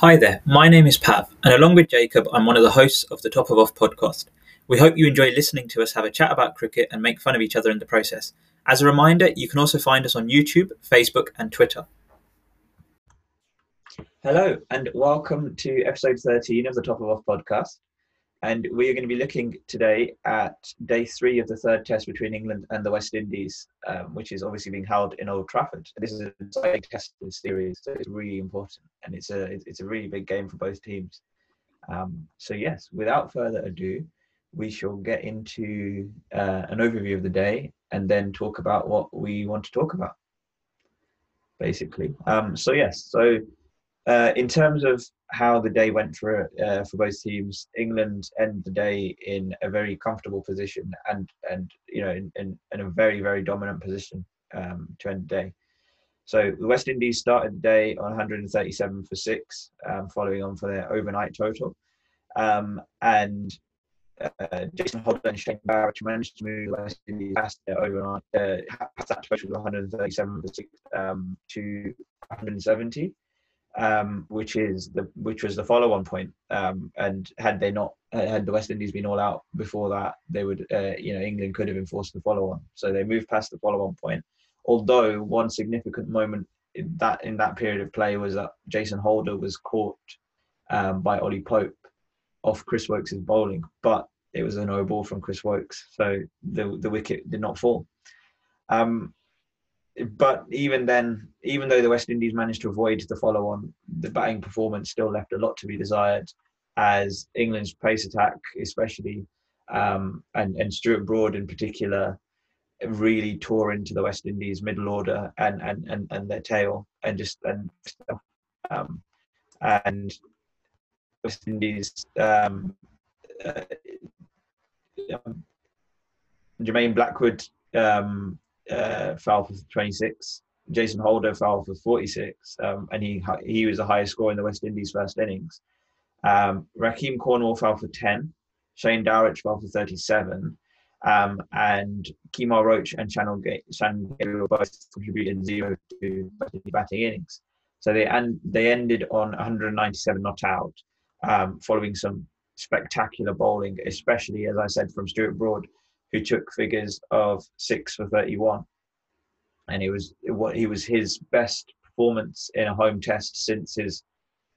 Hi there, my name is Pav, and along with Jacob, I'm one of the hosts of the Top of Off podcast. We hope you enjoy listening to us have a chat about cricket and make fun of each other in the process. As a reminder, you can also find us on YouTube, Facebook, and Twitter. Hello, and welcome to episode 13 of the Top of Off podcast. And we are going to be looking today at day three of the third test between England and the West Indies, um, which is obviously being held in Old Trafford. This is a test series, so it's really important, and it's a it's a really big game for both teams. Um, so yes, without further ado, we shall get into uh, an overview of the day and then talk about what we want to talk about. Basically, um, so yes, so uh, in terms of how the day went for uh, for both teams, England end the day in a very comfortable position and and you know in, in, in a very very dominant position um, to end the day. So the West Indies started the day on 137 for six, um, following on for their overnight total, um, and uh, Jason Holder and Shane Barrett managed to move the West Indies past their overnight uh, past that total of 137 for six um, to 170 um, which is the which was the follow-on point. Um, and had they not had the West Indies been all out before that, they would uh, you know England could have enforced the follow-on. So they moved past the follow-on point. Although one significant moment in that in that period of play was that Jason Holder was caught um, by Ollie Pope off Chris Woakes' bowling, but it was a no ball from Chris Woakes, so the the wicket did not fall. Um, but even then, even though the West Indies managed to avoid the follow on, the batting performance still left a lot to be desired as England's pace attack, especially, um, and, and Stuart Broad in particular, really tore into the West Indies middle order and, and, and, and their tail and just and um, and West Indies um, uh, um, Jermaine Blackwood um, uh, fell for 26. Jason Holder fell for 46, um, and he he was the highest score in the West Indies first innings. Um, Rahkeem Cornwall fell for 10. Shane Dowrich fell for 37. Um, and Kemar Roach and Shannon Gabriel both contributed zero to batting innings. So they and they ended on 197 not out, um, following some spectacular bowling, especially as I said from Stuart Broad, who took figures of six for 31. And it was what he was his best performance in a home test since his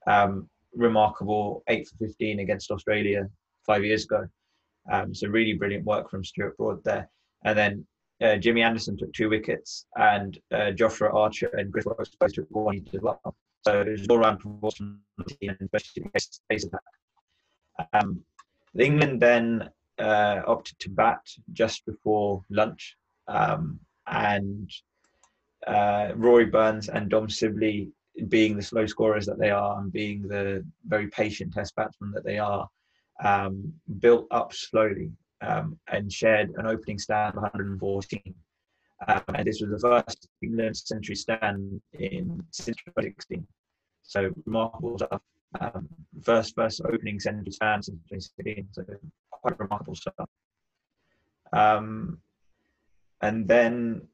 um, remarkable eight for 15 against Australia five years ago. Um, so really brilliant work from Stuart Broad there. And then uh, Jimmy Anderson took two wickets, and uh, Jofra Archer and Chris Woakes both took one each as well. So it was all round performance from the team, especially the pace attack. Um, England then uh, opted to bat just before lunch, um, and uh, Rory Burns and Dom Sibley, being the slow scorers that they are and being the very patient Test batsmen that they are, um, built up slowly um, and shared an opening stand of 114. Um, and this was the first England century stand in since 2016. So remarkable stuff. Um, first, first opening century stand since 2016. So quite remarkable stuff. Um, and then,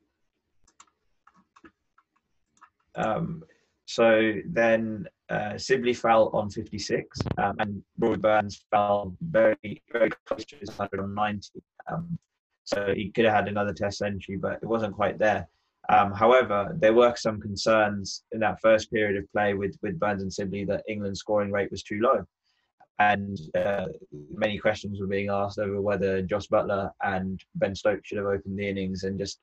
um, so then uh, Sibley fell on 56, um, and Roy Burns fell very, very close to his 190. Um, so he could have had another Test century, but it wasn't quite there. Um, however, there were some concerns in that first period of play with, with Burns and Sibley that England's scoring rate was too low and uh, many questions were being asked over whether Jos Buttler and Ben Stokes should have opened the innings and just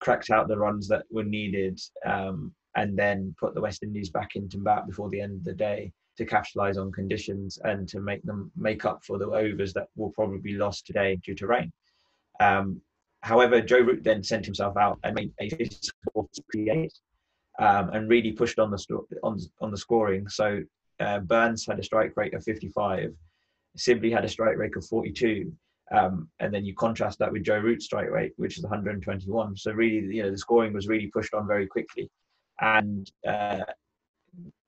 cracked out the runs that were needed, um, and then put the West Indies back into bat before the end of the day to capitalise on conditions and to make them make up for the overs that will probably be lost today due to rain. Um, however, Joe Root then sent himself out and made a 58 um, and really pushed on the sto- on on the scoring. So uh, Burns had a strike rate of 55. Sibley had a strike rate of 42. Um, and then you contrast that with Joe Root's strike rate, which is 121. So really, you know, the scoring was really pushed on very quickly, and uh,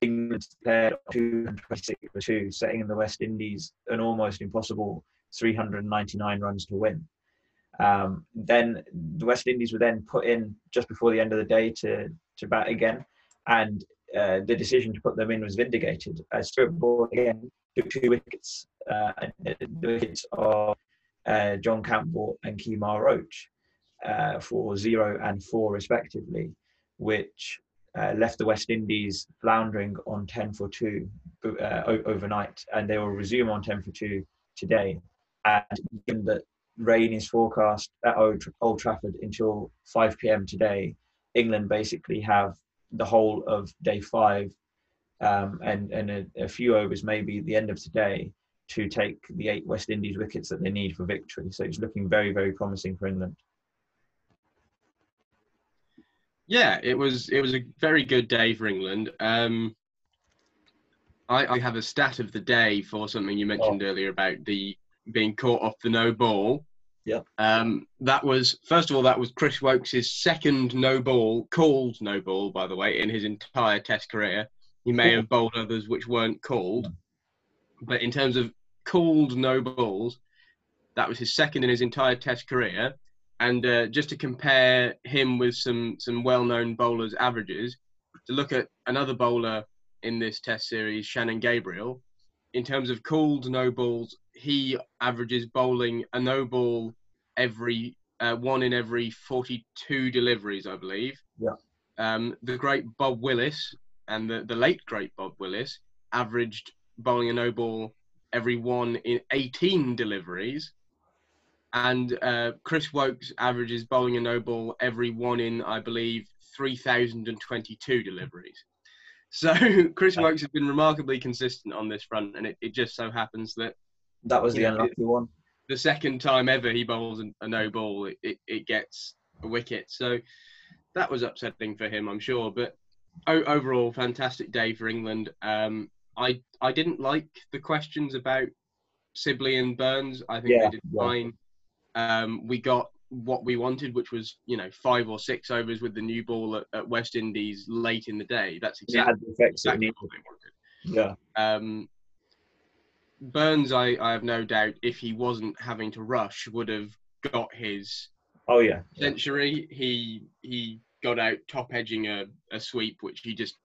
England declared 226 for two, setting in the West Indies an almost impossible 399 runs to win. Um, then the West Indies were then put in just before the end of the day to to bat again, and uh, the decision to put them in was vindicated. As Stuart Broad again took two wickets, uh, the wickets of uh, John Campbell and Kemar Roach uh, for zero and four respectively, which uh, left the West Indies floundering on 10 for 2 uh, overnight, and they will resume on 10 for 2 today. And given that rain is forecast at Old, Trafford until 5 pm today, England basically have the whole of day five um, and, and a, a, few overs, maybe the end of today, to take the eight West Indies wickets that they need for victory. So it's looking very, very promising for England. Yeah, it was it was a very good day for England. Um, I, I, have a stat of the day for something you mentioned oh. earlier about the being caught off the no ball. Yeah. Um, that was first of all that was Chris Woakes' second no ball, called no ball by the way, in his entire Test career. He may have bowled others which weren't called, but in terms of called no balls, that was his second in his entire Test career. And uh, just to compare him with some some well-known bowlers' averages, to look at another bowler in this Test series, Shannon Gabriel, in terms of called no balls, he averages bowling a no ball every uh, one in every 42 deliveries, I believe. Yeah. Um, the great Bob Willis and the, the late great Bob Willis averaged bowling a no ball every one in 18 deliveries and uh, Chris Woakes averages bowling a no ball every one in, I believe, 3,022 deliveries. So Chris Woakes has been remarkably consistent on this front, and it, it just so happens that that was the know, unlucky one. The second time ever he bowls a no ball, it, it, gets a wicket. So that was upsetting for him, I'm sure. But overall, fantastic day for England. Um, I I didn't like the questions about Sibley and Burns. I think yeah, they did yeah. fine. Um, we got what we wanted, which was you know five or six overs with the new ball at, at West Indies late in the day. That's exactly, exactly what they wanted. Yeah. Um, Burns, I, I have no doubt, if he wasn't having to rush, would have got his oh yeah century. He he got out top edging a, a sweep, which he just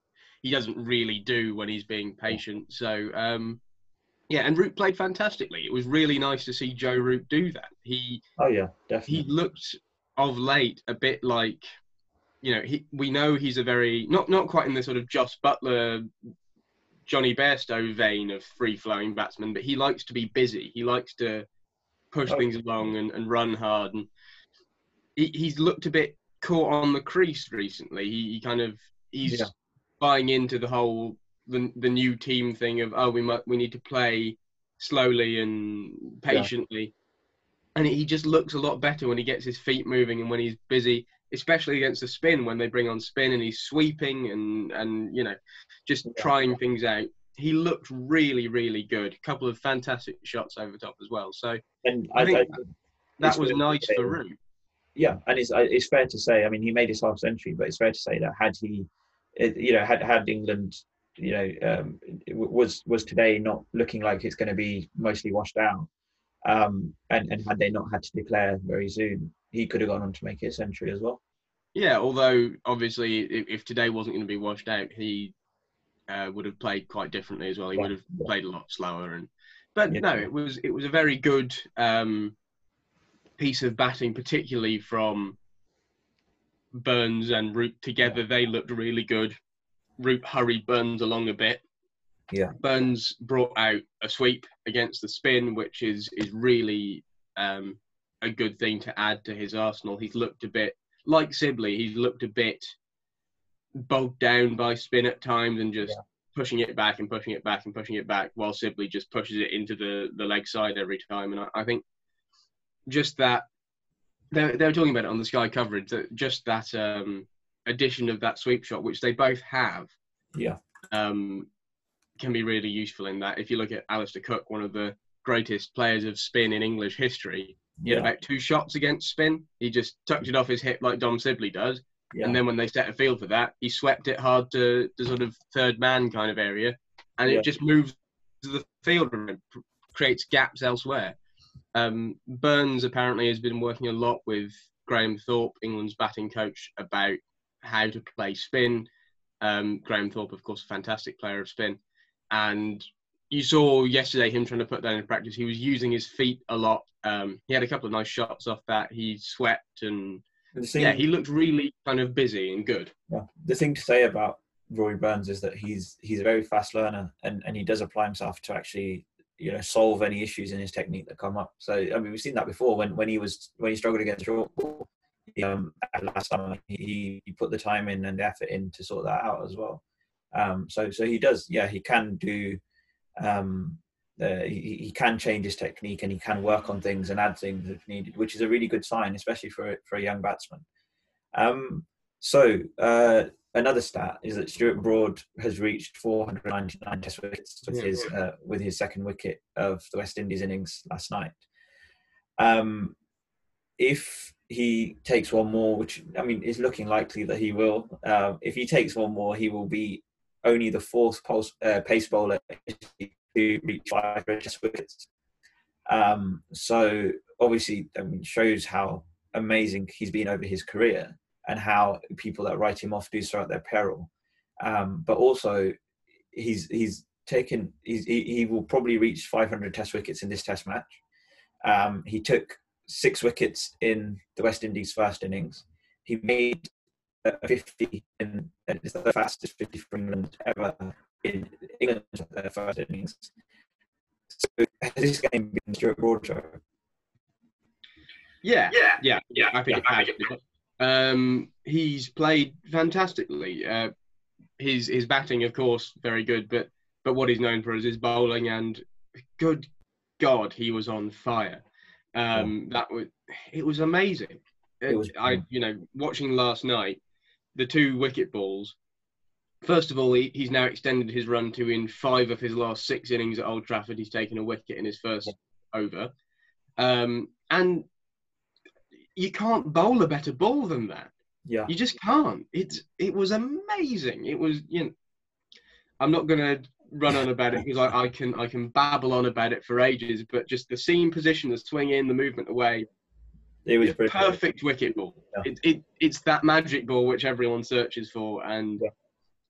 he doesn't really do when he's being patient. So um, yeah, and Root played fantastically. It was really nice to see Joe Root do that. He oh yeah, definitely. He looked of late a bit like you know he we know he's a very not not quite in the sort of Jos Buttler Jonny Bairstow vein of free flowing batsman, but he likes to be busy. He likes to push oh. things along and, and run hard. And he, he's looked a bit caught on the crease recently. He, he kind of he's yeah. buying into the whole the the new team thing of oh we might we need to play slowly and patiently. Yeah. And he just looks a lot better when he gets his feet moving and when he's busy, especially against the spin when they bring on spin and he's sweeping and and you know just yeah. trying things out. He looked really really good. A couple of fantastic shots over top as well. So and I, I think I, that, that was nice for Root. Yeah, and it's it's fair to say. I mean, he made his half century, but it's fair to say that had he, you know, had had England you know um, was was today not looking like it's going to be mostly washed out um, and and had they not had to declare very soon he could have gone on to make it a century as well yeah although obviously if, if today wasn't going to be washed out he uh, would have played quite differently as well he yeah, would have played a lot slower and but yeah. no it was it was a very good um, piece of batting particularly from Burns and Root together they looked really good Root hurried Burns along a bit. Yeah. Burns brought out a sweep against the spin, which is is really um, a good thing to add to his arsenal. He's looked a bit like Sibley. He's looked a bit bogged down by spin at times and just yeah. pushing it back and pushing it back and pushing it back, while Sibley just pushes it into the the leg side every time. And I, I think just that they they were talking about it on the Sky coverage that just that um, addition of that sweep shot, which they both have, yeah, um, can be really useful in that. If you look at Alastair Cook, one of the greatest players of spin in English history, yeah. had about two shots against spin. He just tucked it off his hip like Dom Sibley does. Yeah. And then when they set a field for that, he swept it hard to the sort of third man kind of area, and yeah. it just moves to the field and creates gaps elsewhere. Um, Burns apparently has been working a lot with Graham Thorpe, England's batting coach, about how to play spin. Um, Graham Thorpe, of course, a fantastic player of spin, and you saw yesterday him trying to put that in practice. He was using his feet a lot. Um, he had a couple of nice shots off that. He swept and thing, yeah, he looked really kind of busy and good. Yeah. The thing to say about Rory Burns is that he's he's a very fast learner and, and he does apply himself to actually you know solve any issues in his technique that come up. So I mean we've seen that before when when he was when he struggled against short ball. Um, last summer he, he put the time in and the effort in to sort that out as well. Um, so so he does yeah he can do um, uh, he, he, can change his technique and he can work on things and add things if needed, which is a really good sign, especially for for a young batsman. Um, so uh, another stat is that Stuart Broad has reached 499 Test wickets with his uh, with his second wicket of the West Indies innings last night. Um, if he takes one more, which I mean is looking likely that he will, uh, if he takes one more, he will be only the fourth pulse, uh, pace bowler to reach five Test wickets. Um, so obviously, I mean, shows how amazing he's been over his career and how people that write him off do so at their peril. Um, but also, he's he's taken he's, he, he will probably reach 500 Test wickets in this Test match. Um, he took six wickets in the West Indies' first innings. He made 50 in it's the fastest 50 for England ever in England's first innings. So has this game been Stuart Broad show? Yeah, yeah, yeah, yeah. I think yeah, it has. Um, he's played fantastically. Uh, his his batting, of course, very good, but but what he's known for is his bowling. And good God, he was on fire. Um, that was it was amazing. It was, I you know watching last night, the two wicket balls. First of all, he, he's now extended his run to in five of his last six innings at Old Trafford. He's taken a wicket in his first over, um, and you can't bowl a better ball than that. Yeah, you just can't. It's it was amazing. It was you know, I'm not gonna run on about it because I, I can I can babble on about it for ages. But just the seam position, the swing in, the movement away, it was perfect wicket ball. Yeah. It, it it's that magic ball which everyone searches for, and yeah.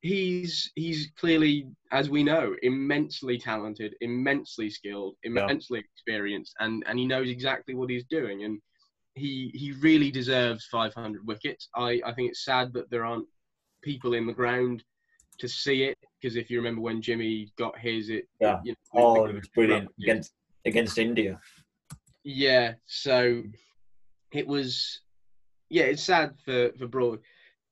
he's he's clearly, as we know, immensely talented, immensely skilled, immensely yeah. experienced, and and he knows exactly what he's doing. And he he really deserves 500 wickets. I, I think it's sad that there aren't people in the ground to see it because if you remember when Jimmy got his, it yeah you know, oh it was oh, brilliant against against India. Yeah, so it was yeah it's sad for for Broad,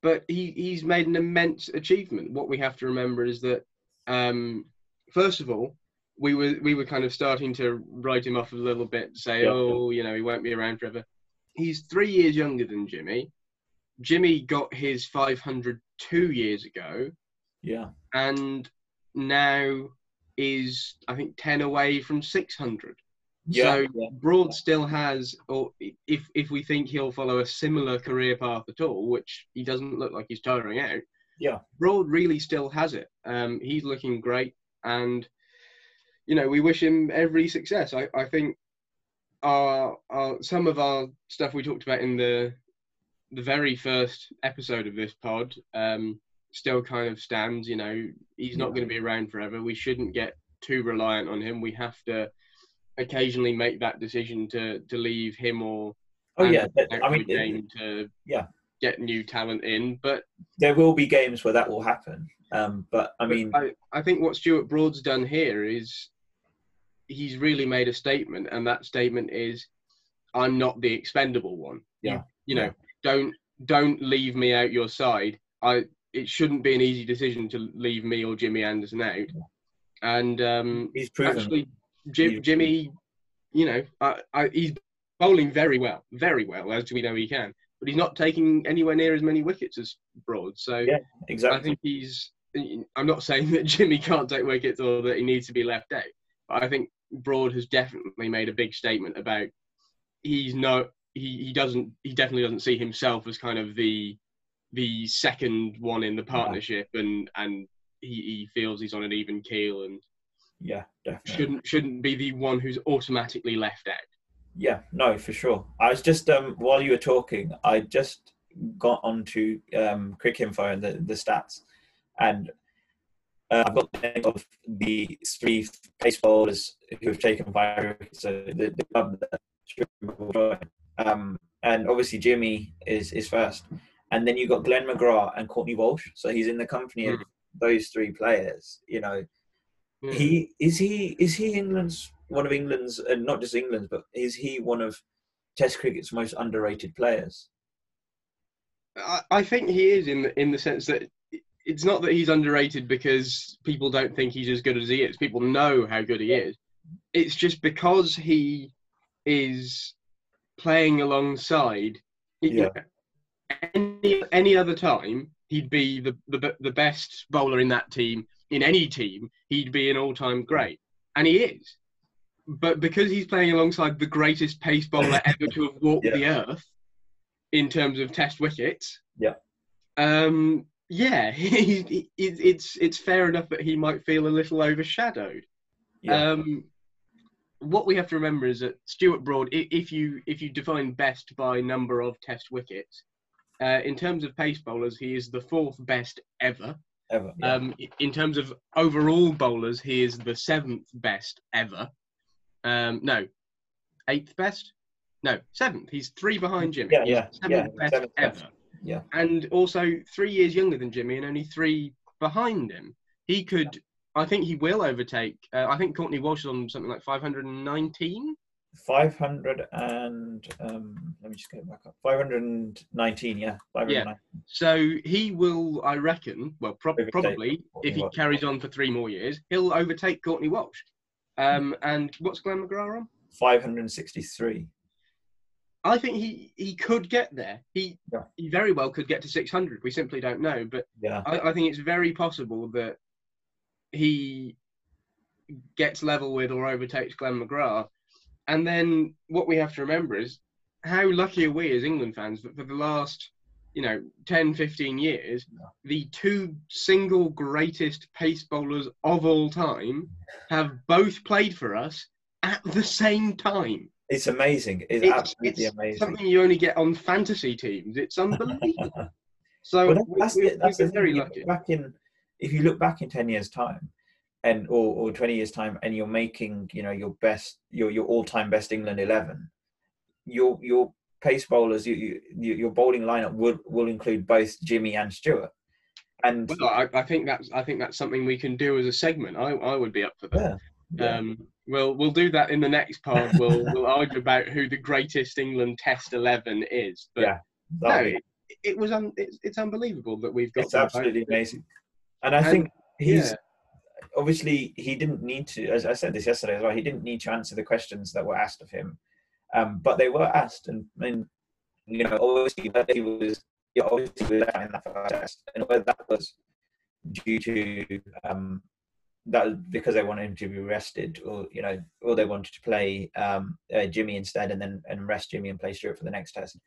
but he he's made an immense achievement. What we have to remember is that um, first of all we were we were kind of starting to write him off a little bit, say, yeah, oh, you know, he won't be around forever he's three years younger than Jimmy. Jimmy got his 500 two years ago. Yeah. And now is, I think, 10 away from 600. Yeah, so yeah. Broad still has, or if if we think he'll follow a similar career path at all, which he doesn't look like he's tiring out. Yeah, Broad really still has it. Um, he's looking great, and you know we wish him every success. I I think our, our some of our stuff we talked about in the the very first episode of this pod um, still kind of stands. You know, he's not going to be around forever. We shouldn't get too reliant on him. We have to occasionally make that decision to to leave him or oh yeah, I mean, game to yeah get new talent in. But there will be games where that will happen. Um, but I mean, I, I think what Stuart Broad's done here is he's really made a statement, and that statement is, "I'm not the expendable one." Yeah. You, know, don't don't leave me out your side. I it shouldn't be an easy decision to leave me or Jimmy Anderson out. And um, he's proven. Actually, Jim, Jimmy, you know, I, I, he's bowling very well, very well, as we know he can. But he's not taking anywhere near as many wickets as Broad. So yeah, exactly. I think he's. I'm not saying that Jimmy can't take wickets or that he needs to be left out. But I think Broad has definitely made a big statement about he's no he, he doesn't he definitely doesn't see himself as kind of the the second one in the partnership yeah. and and he, he feels he's on an even keel and yeah definitely shouldn't shouldn't be the one who's automatically left out yeah no for sure i was just um while you were talking i just got onto um Cricinfo and the, the stats And uh, I've got the name of the three pace bowlers who have taken wickets. So the, the club that. Um, and obviously Jimmy is is first, and then you've got Glenn McGrath and Courtney Walsh. So he's in the company of those three players. You know, Yeah. he is he is he England's one of England's and not just England's, but is he one of Test cricket's most underrated players? I, I think he is in the, in the sense that it's not that he's underrated because people don't think he's as good as he is. People know how good he is. It's just because he is playing alongside. Yeah. Any any other time, he'd be the, the the best bowler in that team. In any team, he'd be an all-time great, and he is. But because he's playing alongside the greatest pace bowler ever to have walked Yeah. the earth, in terms of Test wickets, Yeah. um, yeah, he, he, it's it's fair enough that he might feel a little overshadowed. Yeah, Um, what we have to remember is that Stuart Broad, if you if you define best by number of Test wickets, uh, in terms of pace bowlers, he is the fourth best ever. Ever. Um, in terms of overall bowlers, he is the seventh best ever. Um, no, eighth best. No, seventh. He's three behind Jimmy. Yeah, yeah, seventh yeah, best seventh best. ever. Yeah. And also three years younger than Jimmy and only three behind him. He could, I think he will overtake. Uh, I think Courtney Walsh is on something like 519. 500 and um, let me just get back up 519 yeah 519 So he will, I reckon, well, prob probably, Courtney if he Walsh. carries on for three more years, he'll overtake Courtney Walsh. Um, and what's Glenn McGrath on? 563 I think he, he could get there. He Yeah. he very well could get to 600. We simply don't know. But yeah I, I think it's very possible that he gets level with or overtakes Glenn McGrath. And then what we have to remember is how lucky are we as England fans that for the last, you know, 10, 15 years, the two single greatest pace bowlers of all time have both played for us at the same time. it's amazing it's, It's, absolutely it's amazing something you only get on fantasy teams. It's unbelievable. So Well, that- we- that's, we- the- that's been thing. very lucky. Back in, if you look back in ten years' time, and or, or twenty years' time, and you're making, you know, your best, your your all-time best England eleven, your your pace bowlers, you, you, you- your bowling lineup would will include both Jimmy and Stuart, and Well, I, I think that's I think that's something we can do as a segment. I, I would be up for that. yeah, yeah. Um, we'll we'll do that in the next part. We'll we'll argue about who the greatest England Test eleven is. But Yeah, no, it, it was un, it's, it's unbelievable that we've got. it's absolutely amazing, and I And- think he's yeah. Obviously he didn't need to as i said this yesterday as well he didn't need to answer the questions that were asked of him. Um, but they were asked and, you know obviously whether he was yeah, obviously he was out in that first test and whether that was due to um, that because they wanted him to be rested or you know or they wanted to play um, uh, Jimmy instead and then and rest Jimmy and play Stuart for the next test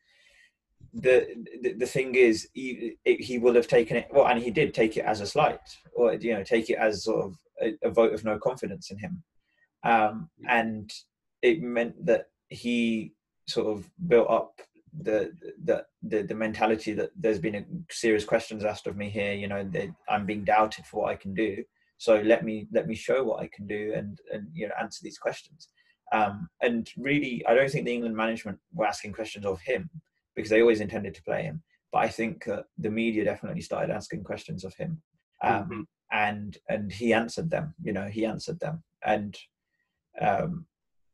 the the, the thing is he, he will have taken it well and he did take it as a slight or you know take it as sort of a, a vote of no confidence in him. Um, and it meant that he sort of built up the the the, the mentality that there's been a serious questions asked of me here you know that i'm being doubted for what i can do. So let me let me show what i can do and and you know answer these questions. Um, and really i don't think the england management were asking questions of him because they always intended to play him but i think uh, the media definitely started asking questions of him um, Mhm. and and he answered them you know he answered them and um,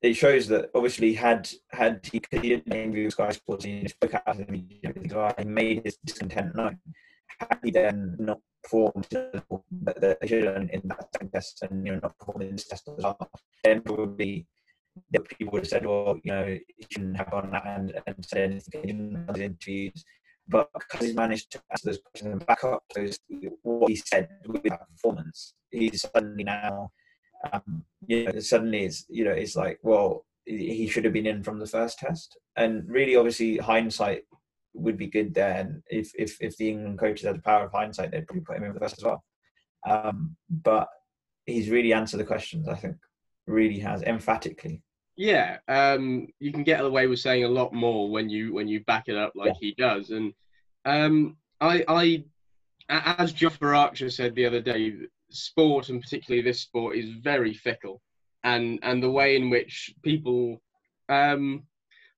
it shows that obviously had had he, didn't interview Sky Sports and he spoke out of the media and he made his discontent known. Had he then not performed to the level that he should in that test and you know not performed in this test as well, then probably people would have said, well, you know, he shouldn't have gone out and, and said anything, he didn't have interviews. But because he's managed to answer those questions and back up those what he said with that performance, he's suddenly now um, you know, suddenly it's you know it's like well he should have been in from the first test, and really obviously hindsight would be good there, and if if if the England coaches had the power of hindsight, they'd probably put him in for the first as well. Um, but he's really answered the questions. I think really has emphatically. Yeah, um, you can get away with saying a lot more when you when you back it up like he does, and um, I I as Jofra Archer said the other day, sport and particularly this sport is very fickle, and and the way in which people, um,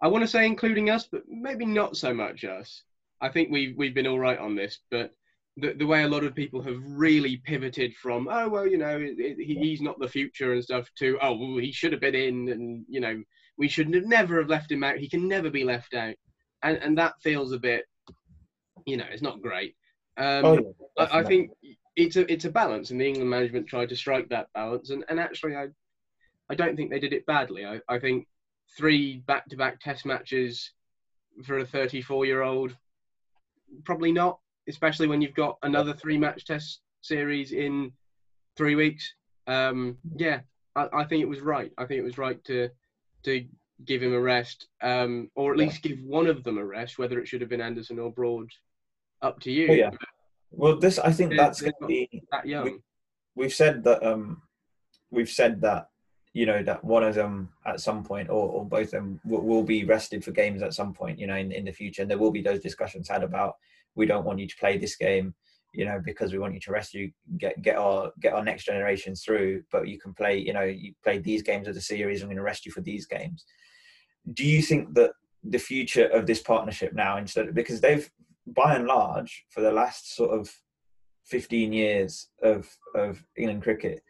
I want to say including us, but maybe not so much us. I think we've we've been all right on this, but the, the way a lot of people have really pivoted from oh well you know it, it, he's not the future and stuff to oh well, he should have been in and you know we should have never have left him out. He can never be left out. And and that feels a bit you know it's not great. Um, oh, yeah, I, I, think it's a it's a balance and the England management tried to strike that balance and, and actually I I don't think they did it badly. I, I think three back to back test matches for a 34 year old probably not especially when you've got another three match test series in three weeks. Um, yeah, I, I, think it was right. I think it was right to to give him a rest, um, or at least give one of them a rest. Whether it should have been Anderson or Broad, up to you. Oh, yeah. Well, this I think that's going to be that young. We, have said that. Um, we've said that you know that one of them at some point or, or both of them will, will, be rested for games at some point you know in, in the future and there will be those discussions had about we don't want you to play this game you know because we want you to you get get our get our next generations through but you can play you know you play these games of the series i'm going to rest you for these games. Do you think that the future of this partnership now instead because they've by and large for the last sort of 15 years of of england cricket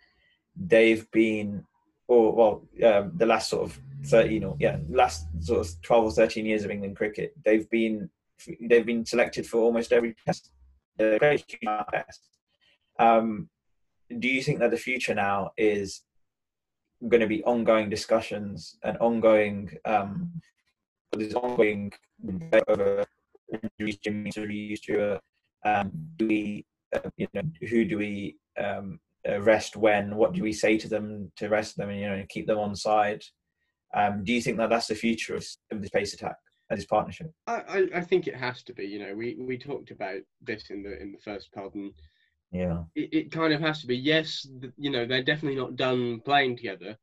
they've been or well um, the last sort of 13 or yeah last sort of 12 or 13 years of england cricket they've been they've been selected for almost every test. Um, do you think that the future now is going to be ongoing discussions and ongoing um, there's ongoing over injuries, to um, do we, uh, you know, who do we um, rest when? What do we say to them to rest them and you know keep them on side? Um, do you think that that's the future of, of the space attack? And his partnership? I, I, think it has to be. You know, we, we talked about this in the in the first pod, and yeah, it, it kind of has to be. Yes, you know, they're definitely not done playing together,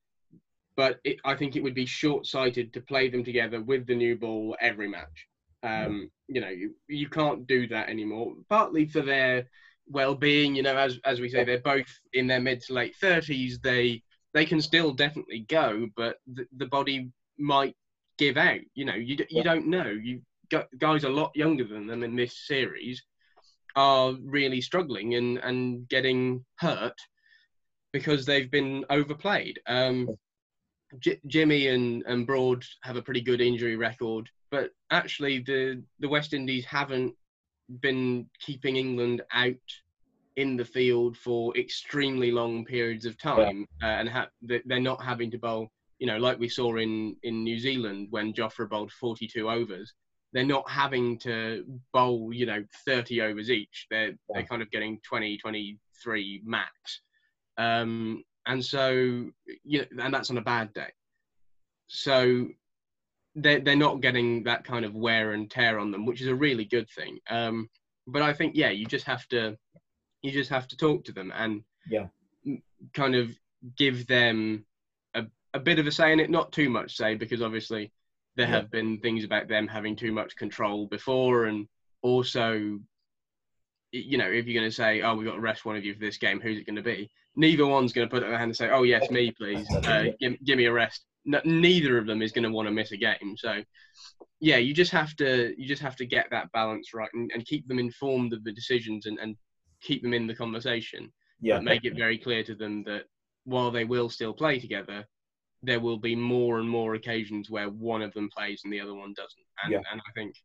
but it, I think it would be short sighted to play them together with the new ball every match. Um, yeah. You know, you you can't do that anymore. Partly for their well-being. You know, as as we say, they're both in their mid to late thirties. They they can still definitely go, but the, the body might give out. You know, you you yeah. don't know. You guys a lot younger than them in this series are really struggling and and getting hurt because they've been overplayed. Um, J- Jimmy and, and Broad have a pretty good injury record, but actually the the West Indies haven't been keeping England out in the field for extremely long periods of time, yeah. uh, and ha- they're not having to bowl you know, like we saw in, in New Zealand when Jofra bowled 42 overs, they're not having to bowl, you know, 30 overs each. They're, yeah. they're kind of getting 20, 23 max. Um, and so, you know, and that's on a bad day. So they're, they're not getting that kind of wear and tear on them, which is a really good thing. Um, but I think, yeah, you just have to, you just have to talk to them and yeah, kind of give them a bit of a say in it, not too much say, because obviously there yeah. have been things about them having too much control before, and also, you know, if you're going to say, "Oh, we've got to rest one of you for this game," who's it going to be? Neither one's going to put up their hand and say, "Oh, yes, me, please, uh, give, give, me a rest." No, neither of them is going to want to miss a game. So, yeah, you just have to you just have to get that balance right and, and keep them informed of the decisions and, and keep them in the conversation. Yeah, make it very clear to them that while they will still play together, there will be more and more occasions where one of them plays and the other one doesn't. And, yeah. and I think,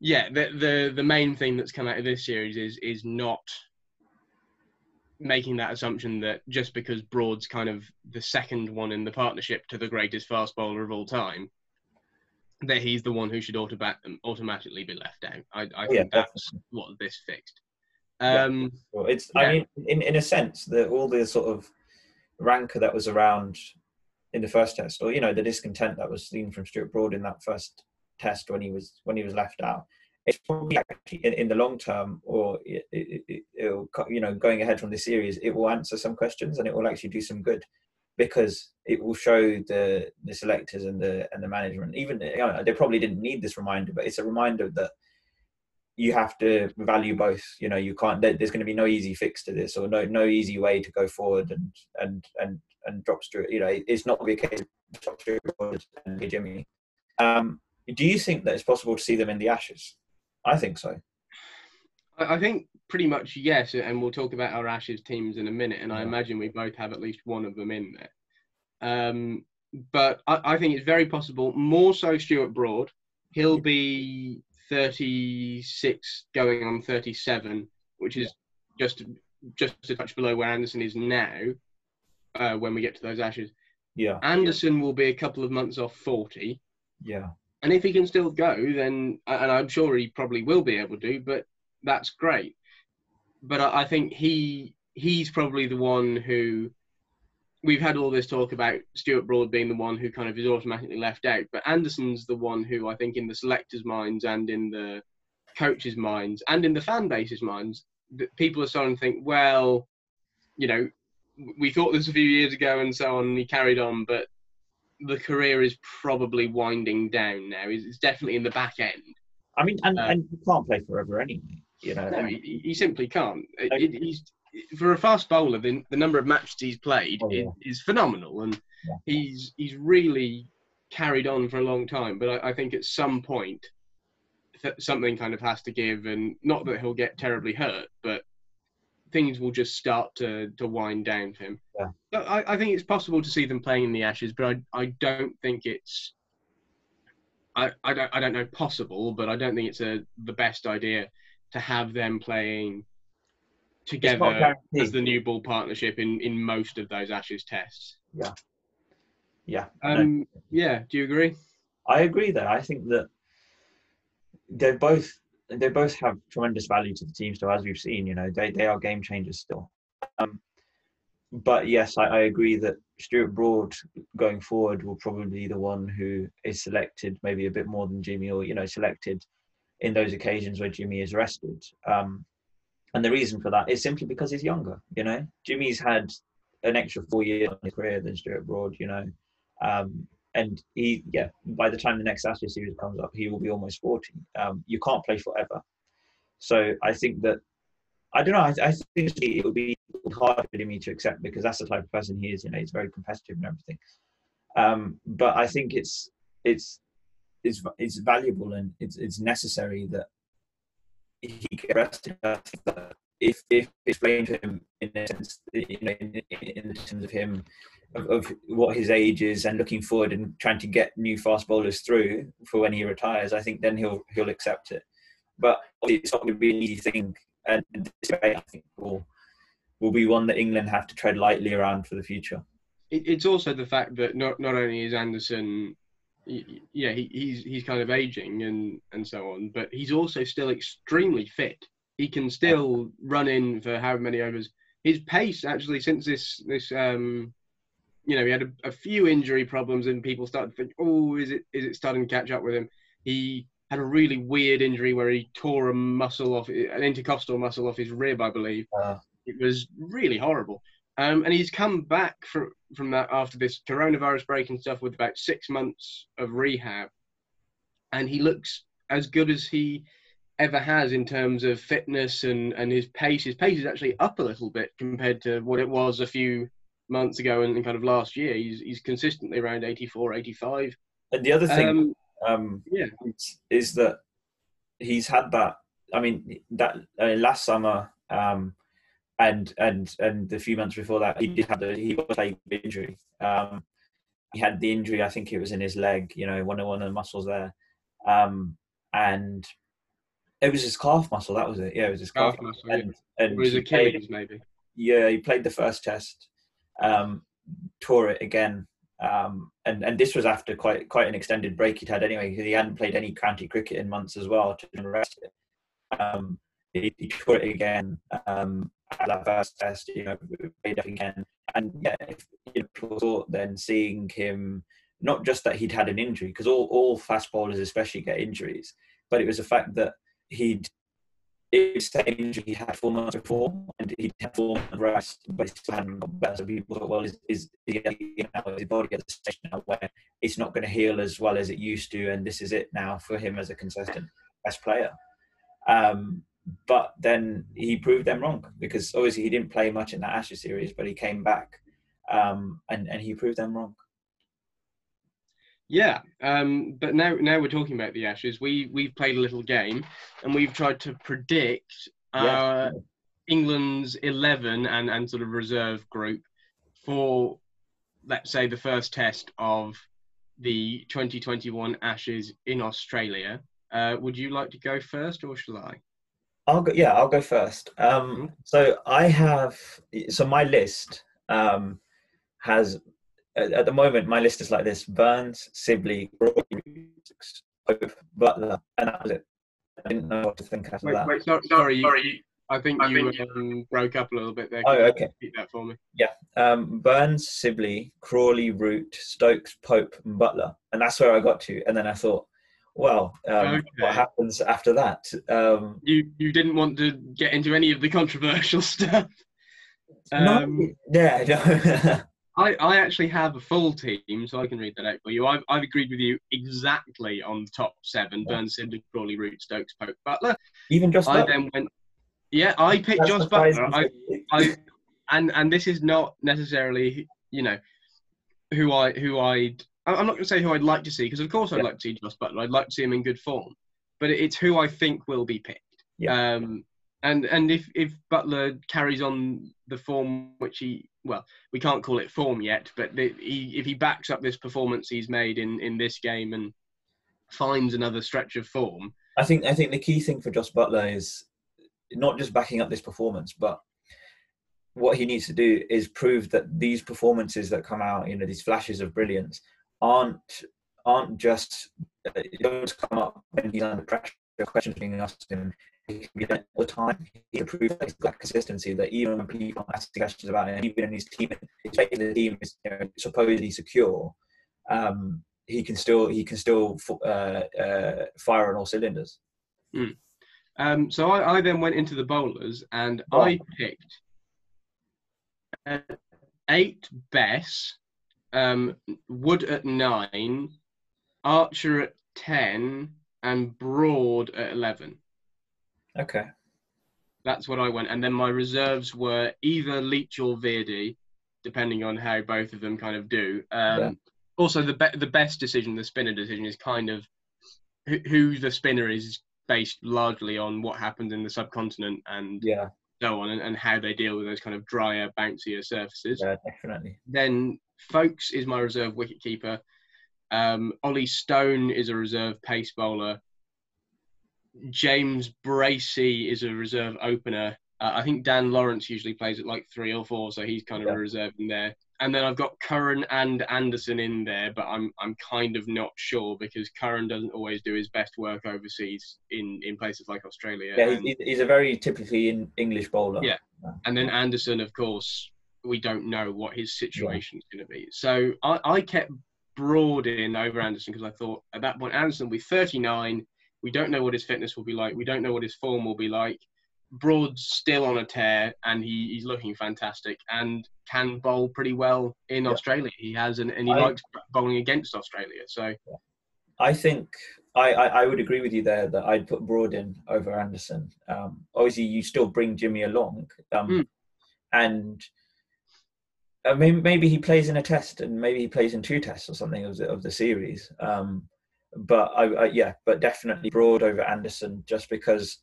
yeah, the, the the main thing that's come out of this series is is not making that assumption that just because Broad's kind of the second one in the partnership to the greatest fast bowler of all time, that he's the one who should automatically be left out. I, I think yeah, that's what this fixed. Um, yeah. well, it's, yeah. I mean, in, in a sense, that all the sort of rancor that was around in the first test, or you know the discontent that was seen from Stuart Broad in that first test when he was when he was left out. It's probably actually in, in the long term, or it, it, will you know going ahead from the series, it will answer some questions and it will actually do some good because it will show the the selectors and the and the management. Even you know, they probably didn't need this reminder, but it's a reminder that you have to value both. You know, you can't. There's going to be no easy fix to this, or no no easy way to go forward and and and and drop Stuart. You know, it's not going to be a case of drop Stuart and Jimmy. Um, do you think that it's possible to see them in the Ashes? I think so. I think pretty much yes, and we'll talk about our Ashes teams in a minute. And I imagine we both have at least one of them in there. Um, but I, I, think it's very possible. More so, Stuart Broad. He'll be 36, going on 37, which is just just a touch below where Anderson is now. Uh, when we get to those Ashes, yeah, Anderson will be a couple of months off 40. Yeah, and if he can still go, then and I'm sure he probably will be able to. But that's great. But I, I think he he's probably the one who we've had all this talk about Stuart Broad being the one who kind of is automatically left out, but Anderson's the one who I think in the selectors' minds and in the coaches' minds and in the fan base's minds, that people are starting to think, well, you know, we thought this a few years ago and so on, and he carried on, but the career is probably winding down now. It's definitely in the back end. I mean, and, um, and he can't play forever anyway. You know, no, he, he simply can't. It, he's for a fast bowler. The, the number of matches he's played oh, yeah. is, is, phenomenal, and yeah. he's he's really carried on for a long time. But I, I think at some point th- something kind of has to give, and not that he'll get terribly hurt, but things will just start to to wind down for him. Yeah. I, I think it's possible to see them playing in the Ashes, but I I don't think it's I, I don't I don't know possible, but I don't think it's a the best idea to have them playing together as the new ball partnership in, in most of those Ashes tests. Yeah. Yeah. Um, yeah. Do you agree? I agree there. I think that they're both they both have tremendous value to the team still, as we've seen. You know, they they are game changers still. Um, but yes, I, I agree that Stuart Broad going forward will probably be the one who is selected, maybe a bit more than Jimmy, or you know, selected in those occasions where Jimmy is rested. Um, and the reason for that is simply because he's younger. You know, Jimmy's had an extra four years on his career than Stuart Broad. You know, um, and he, yeah, by the time the next Ashes series comes up, he will be almost forty. Um, you can't play forever, so I think that I don't know. I, I think it would be hard for me to accept because that's the type of person he is. You know, he's very competitive and everything. Um, but I think it's it's it's it's valuable and it's it's necessary that he get rested. If if explained to him in a sense, you know, in, in terms of him of, of, what his age is and looking forward and trying to get new fast bowlers through for when he retires, I think then he'll he'll accept it. But it's not going to be an easy thing, and this I think will will be one that England have to tread lightly around for the future. It's also the fact that not not only is Anderson yeah, he, he's he's kind of aging and and so on, but he's also still extremely fit. He can still run in for how many overs. His pace actually since this this um, you know, he had a, a few injury problems and people started to think, oh, is it is it starting to catch up with him? He had a really weird injury where he tore a muscle off, an intercostal muscle off his rib, I believe. Uh, it was really horrible. Um, and he's come back from from that after this coronavirus break and stuff with about six months of rehab, and he looks as good as he ever has in terms of fitness and and his pace. His pace is actually up a little bit compared to what it was a few months ago and, kind of last year. He's he's consistently around 84, 85. And the other thing, um, um, yeah, is that he's had that. I mean, that uh, last summer. Um, and and and the few months before that, he did have the he was playing injury. Um, he had the injury, I think it was in his leg, you know, one of one of the muscles there, um, and it was his calf muscle. That was it. Yeah, it was his calf, calf muscle. And, yeah. and his Achilles, maybe. Yeah, he played the first test, um, tore it again, um, and and this was after quite quite an extended break he'd had anyway. He hadn't played any county cricket in months as well to rest it. Um, he, he tore it again, um, at that first test, you know, played up again. And yeah, if, you know, people thought then seeing him, not just that he'd had an injury, because all, all fast bowlers especially get injuries, but it was the fact that he'd injury he had four months before, and he'd had four months rest, but he. So people thought, well, is, is, is his body at the stage now where it's not going to heal as well as it used to, and this is it now for him as a consistent best player. Um, but then he proved them wrong because obviously he didn't play much in that Ashes series, but he came back um, and and he proved them wrong. Yeah, um, but now now we're talking about the Ashes. We we've played a little game, and we've tried to predict uh, England's eleven and and sort of reserve group for let's say the first test of the 2021 Ashes in Australia. Uh, would you like to go first, or shall I? I'll go. Yeah, I'll go first. Um, Mm-hmm. so I have. So my list um, has at, at the moment my list is like this: Burns, Sibley, Crawley, Pope, Buttler, and that was it. I didn't know what to think after Wait, that. wait, sorry, sorry, Sorry, I think I you think um, broke up a little bit there. Oh, Can you okay. Repeat that for me. um, Burns, Sibley, Crawley, Root, Stokes, Pope, and Buttler, and that's where I got to. And then I thought, well, um, Okay. what happens after that? Um, You you didn't want to get into any of the controversial stuff. no, Um, yeah, no. I, I actually have a full team, so I can read that out for you. I've, I've agreed with you exactly on the top seven: Yeah. Burns, Sibley, Crawley, Root, Stokes, Pope, Buttler. even just I then went, yeah, I picked That's Jos. Buttler. I, I and and this is not necessarily you know who I who I'd I- I'm not going to say who I'd like to see because of course I'd Yeah. like to see Jos Buttler. I'd like to see him in good form, but it's who I think will be picked. Yeah. Um, and and if if Buttler carries on the form which he well we can't call it form yet, but the, he if he backs up this performance he's made in in this game and finds another stretch of form, I think I think the key thing for Jos Buttler is not just backing up this performance, but what he needs to do is prove that these performances that come out, you know, these flashes of brilliance, aren't aren't just uh, don't come up when he's under pressure. Questions being asked him, he can be done all the time. He can prove that he's got consistency. That even when people ask questions about it, and even in his team, his regular team is you know, supposedly secure. Um, he can still he can still uh, uh, fire on all cylinders. Um, so I, I then went into the bowlers and Oh. I picked uh, eight Bess, um, Wood at nine, Archer at ten, and Broad at eleven. Okay. That's what I went. And then my reserves were either Leach or Virdi, depending on how both of them kind of do. Um, Yeah. Also, the be- the best decision, the spinner decision, is kind of who, who the spinner is based largely on what happens in the subcontinent and Yeah. so on, and, and how they deal with those kind of drier, bouncier surfaces. Yeah. Definitely. Then Foakes is my reserve wicketkeeper. Um, Ollie Stone is a reserve pace bowler. James Bracey is a reserve opener. Uh, I think Dan Lawrence usually plays at like three or four, so he's kind of Yeah. a reserve in there. And then I've got Curran and Anderson in there, but I'm I'm kind of not sure because Curran doesn't always do his best work overseas in, in places like Australia. Yeah. and- He's, a very typically in English bowler. Yeah. and then Anderson, of course, we don't know what his situation is going to be. So I, I kept Broad in over Anderson because I thought at that point Anderson will be 39. We don't know what his fitness will be like. We don't know what his form will be like. Broad's still on a tear and he, he's looking fantastic and can bowl pretty well in Yeah. Australia. He has and, and he I- likes bowling against Australia. So I think I, I, I would agree with you there that I'd put Broad in over Anderson. Um, obviously, you still bring Jimmy along, um, Mm. and uh, maybe, maybe he plays in a test, and maybe he plays in two tests or something of the, of the series. Um, but I, I, yeah, but definitely Broad over Anderson, just because,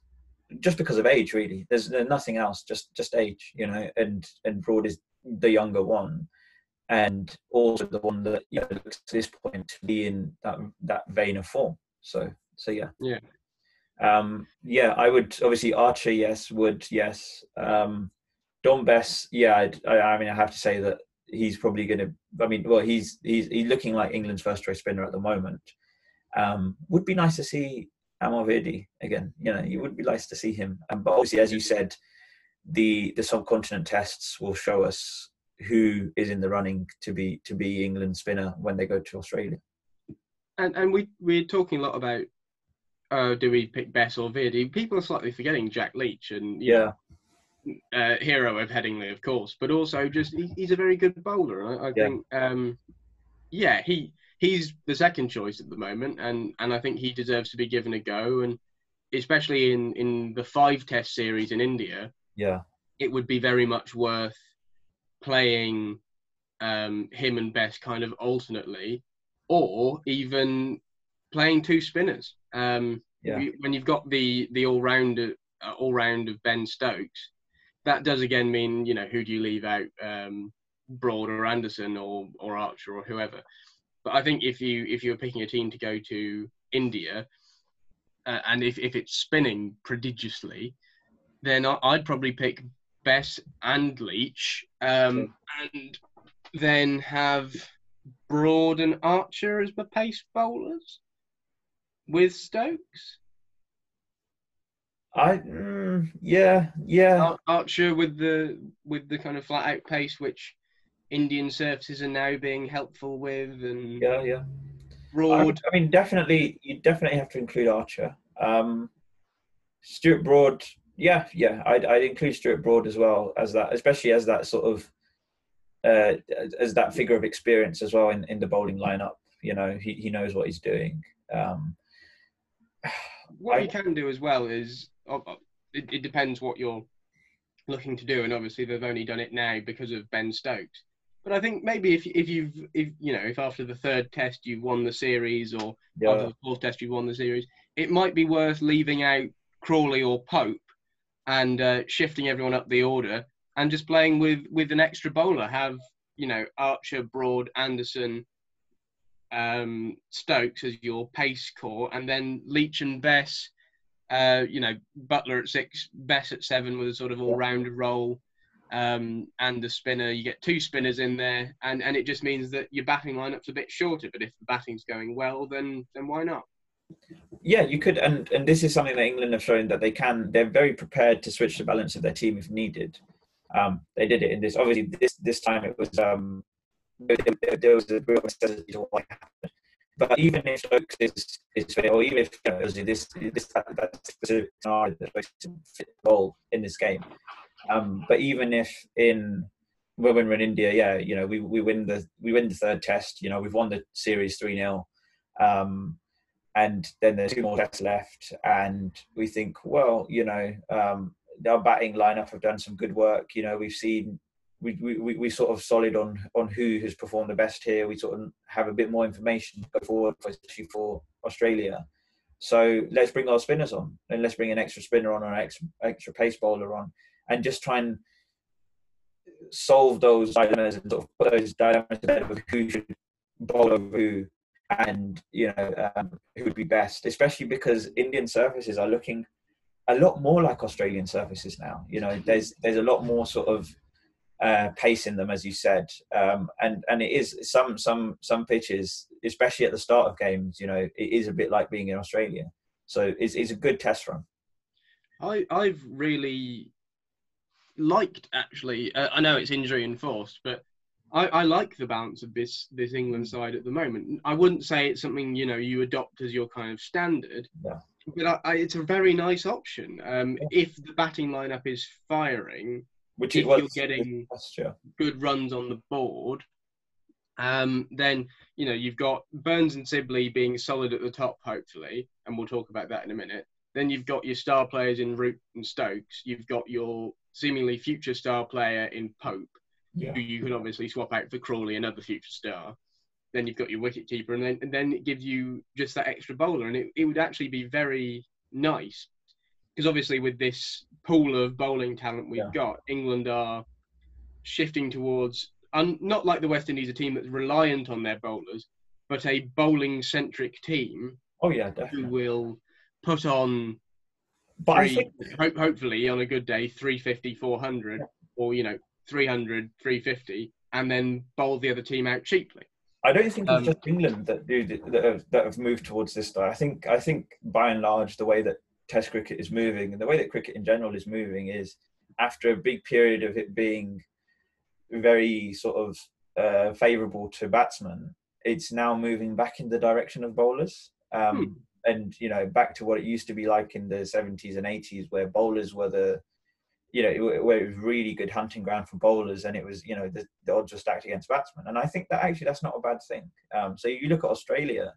just because of age, really. There's, nothing else, just just age, you know. And and Broad is the younger one, and also the one that you know, looks at this point to be in that that vein of form. So so yeah. Yeah. Um yeah, I would obviously Archer, yes, Wood, yes. Um Dom Bess, yeah, I'd, I, I mean I have to say that he's probably gonna I mean, well he's he's he's looking like England's first choice spinner at the moment. Um would be nice to see Amar Virdi again. You know, it would be nice to see him. Um, but obviously as you said, the the subcontinent tests will show us who is in the running to be to be England spinner when they go to Australia. and and we we're talking a lot about uh, do we pick Bess or Virdi? People are slightly forgetting Jack Leach and Yeah, know, uh, hero of Headingley, of course, but also just he, he's a very good bowler. I, I Yeah. think, um, yeah, he he's the second choice at the moment, and and I think he deserves to be given a go. And especially in in the five test series in India, Yeah. it would be very much worth playing um, him and Bess kind of alternately, or even playing two spinners. Um, Yeah. when you've got the the all round uh, all round of Ben Stokes, that does again mean you know who do you leave out, um, Broad or Anderson or or Archer or whoever. But I think if you if you're picking a team to go to India, uh, and if if it's spinning prodigiously, then I, I'd probably pick Bess and Leach, um, and then have Broad and Archer as the pace bowlers with Stokes. I mm, yeah yeah Ar- Archer with the with the kind of flat out pace which Indian surfaces are now being helpful with, and yeah yeah. Broad. I mean, definitely, you definitely have to include Archer. Um, Stuart Broad, yeah, yeah, I'd, I'd include Stuart Broad as well as that, especially as that sort of uh, as that figure of experience as well in, in the bowling lineup. You know, he, he knows what he's doing. Um, what I- you can do as well is uh, uh, it, it depends what you're looking to do, and obviously they've only done it now because of Ben Stokes. But I think maybe if if you've if you know if after the third test you've won the series or yeah, after the fourth test you've won the series, it might be worth leaving out Crawley or Pope and uh, shifting everyone up the order and just playing with with an extra bowler. Have you know Archer, Broad, Anderson, um, Stokes as your pace core, and then Leach and Bess. Uh, you know, Buttler at six, Bess at seven with a sort of all-rounder role, um, and the spinner. You get two spinners in there, and, and it just means that your batting lineup's a bit shorter. But if the batting's going well, then then why not? yeah, you could, and and this is something that England have shown that they can. They're very prepared to switch the balance of their team if needed. Um, they did it in this. Obviously, this this time it was um, there, was a real necessity to what happened. But even if Stokes is, is fit, or even if you know, this this that, that specific scenario that fit the role in this game. Um, but even if in when we're in India, yeah, you know, we, we win the we win the third test. You know, we've won the series three 0 um, and then there's two more tests left, and we think, well, you know, um, our batting lineup have done some good work. You know, we've seen we we we sort of solid on on who has performed the best here. We sort of have a bit more information go forward, especially for Australia. So let's bring our spinners on, and let's bring an extra spinner on or an extra extra pace bowler on, and just try and solve those dilemmas and sort of put those dilemmas to of who should bowl over who and you know um, who would be best, especially because Indian surfaces are looking a lot more like Australian surfaces now. You know, there's there's a lot more sort of uh, pace in them, as you said, um, and and it is some some some pitches, especially at the start of games. You know, it is a bit like being in Australia. So it's it's a good test run. I I've really liked actually. Uh, I know it's injury enforced, but I, I like the balance of this this England side at the moment. I wouldn't say it's something you know you adopt as your kind of standard, Yeah. but I, I, it's a very nice option. Um, if the batting lineup is firing, Which if you're getting good runs on the board, um, then you know you've got Burns and Sibley being solid at the top, hopefully, and we'll talk about that in a minute. Then you've got your star players in Root and Stokes. You've got your seemingly future star player in Pope, Yeah. who you can obviously swap out for Crawley, another future star. Then you've got your wicket keeper, and then and then it gives you just that extra bowler, and it, it would actually be very nice because obviously with this pool of bowling talent we've Yeah. got, England are shifting towards un, not like the West Indies, a team that's reliant on their bowlers, but a bowling centric team Oh yeah, definitely. who will put on three, think ho- hopefully on a good day 350 400 or you know 300 350 and then bowl the other team out cheaply I don't think Um, it's just England that do that have, that have moved towards this style. I think I think by and large the way that Test cricket is moving and the way that cricket in general is moving is after a big period of it being very sort of uh, favourable to batsmen, it's now moving back in the direction of bowlers. Um, And you know, back to what it used to be like in the seventies and eighties, where bowlers were the you know, where it was really good hunting ground for bowlers, and it was, you know, the, the odds were stacked against batsmen. And I think that actually that's not a bad thing. Um, so you look at Australia,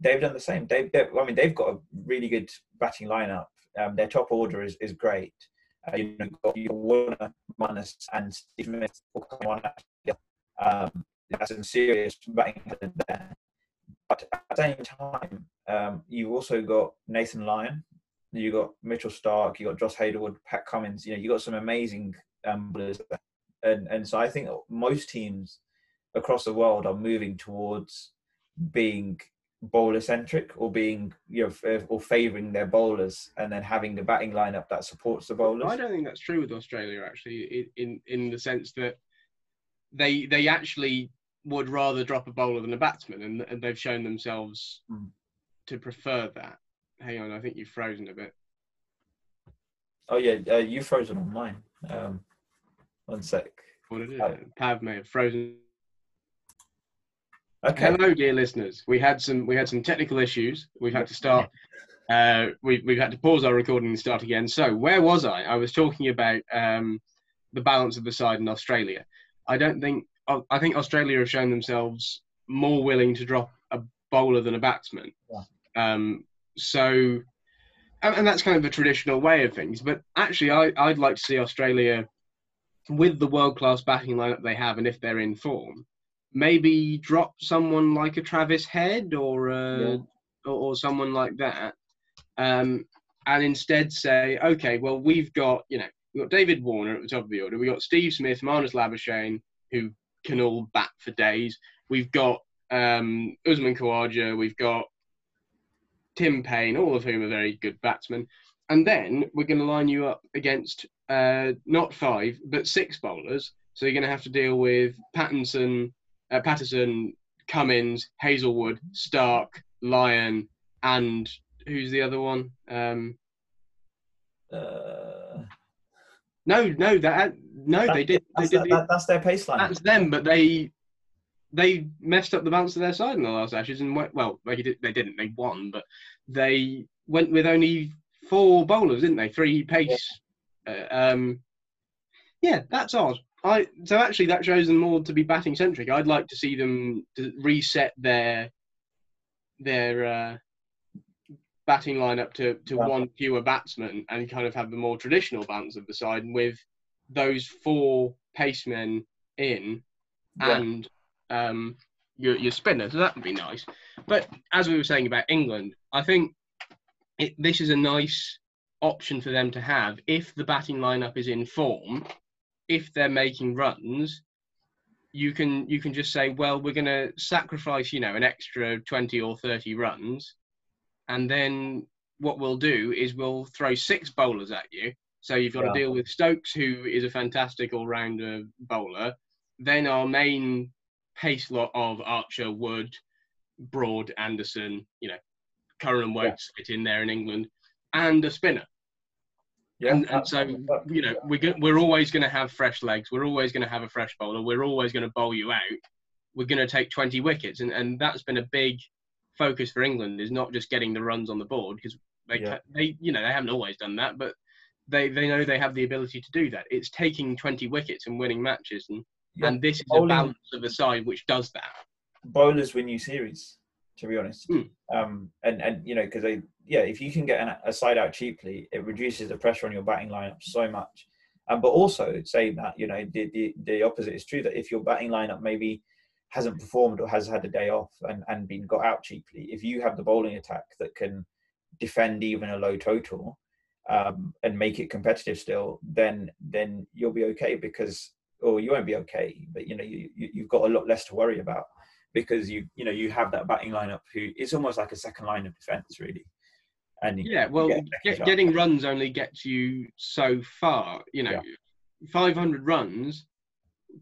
they've done the same. They've, they've, I mean, they've got a really good batting lineup. Um, their top order is, is great. Uh, you know, got Warner, Marnus, and Steve Smith. Um, that's some serious batting there. At the same time, um, you've also got Nathan Lyon, you've got Mitchell Starc, you've got Josh Hazlewood, Pat Cummins. You know, you got some amazing um, bowlers, and and so I think most teams across the world are moving towards being bowler centric or being you know or favouring their bowlers and then having the batting lineup that supports the bowlers. I don't think that's true with Australia actually, in in the sense that they they actually would rather drop a bowler than a batsman, and, and they've shown themselves mm. to prefer that. Hang on, I think you've frozen a bit. Oh yeah, uh, you frozen on mine. Um, one sec. What did it? Uh, Pav may have frozen. Okay. Hello, dear listeners. We had some we had some technical issues. We've had to start. Uh, we, we've had to pause our recording and start again. So where was I? I was talking about um, the balance of the side in Australia. I don't think I think Australia have shown themselves more willing to drop a bowler than a batsman. Yeah. Um, so, and, and, that's kind of a traditional way of things. But actually, I, I'd like to see Australia with the world class batting lineup they have, and if they're in form, maybe drop someone like a Travis Head or uh, yeah. or, or, someone like that, um, and instead say, okay, well we've got you know we've got David Warner at the top of the order, we've got Steve Smith, Marnus Labuschagne, who can all bat for days. We've got um, Usman Khawaja, we've got Tim Paine, all of whom are very good batsmen. And then we're going to line you up against uh, not five, but six bowlers. So you're going to have to deal with Pattinson, uh, Patterson, Cummins, Hazlewood, Starc, Lyon, and who's the other one? Um, uh, no, no, that no, that, they did. They did. That, that's their pace line. That's them, but they they messed up the balance of their side in the last Ashes and went, well, they, did, they didn't. They won, but they went with only four bowlers, didn't they? Three pace. Yeah. Uh, um, yeah, that's odd. I so actually that shows them more to be batting centric. I'd like to see them reset their their uh, batting lineup to to yeah. one fewer batsman and kind of have the more traditional balance of the side with those four pacemen in yeah. and um, your your spinner. So that would be nice. But as we were saying about England, I think it, this is a nice option for them to have if the batting lineup is in form if they're making runs, you can you can just say, well, we're going to sacrifice, you know, an extra 20 or 30 runs, and then what we'll do is we'll throw six bowlers at you. So you've got yeah. to deal with Stokes, who is a fantastic all-rounder bowler. Then our main pace lot of Archer, Wood, Broad, Anderson, you know, Curran and Woakes yeah. fit in there in England, and a spinner. Yeah, and, and so you know we're we're always going to have fresh legs. We're always going to have a fresh bowler. We're always going to bowl you out. We're going to take 20 wickets, and, and that's been a big focus for England. Is not just getting the runs on the board because they yeah. they you know they haven't always done that, but they they know they have the ability to do that. It's taking 20 wickets and winning matches, and yeah. and this is Bowling, a balance of a side which does that. Bowlers win you series, to be honest. Mm. Um, and and you know because they yeah, if you can get an, a side out cheaply, it reduces the pressure on your batting lineup so much. Um, but also saying that, you know, the, the, the opposite is true that if your batting lineup maybe hasn't performed or has had a day off and, and been got out cheaply, if you have the bowling attack that can defend even a low total um, and make it competitive still, then then you'll be okay because, or you won't be okay, but you know you, you you've got a lot less to worry about because you you know you have that batting lineup who is almost like a second line of defence really. And yeah, well, get, getting runs only gets you so far. You know, yeah. 500 runs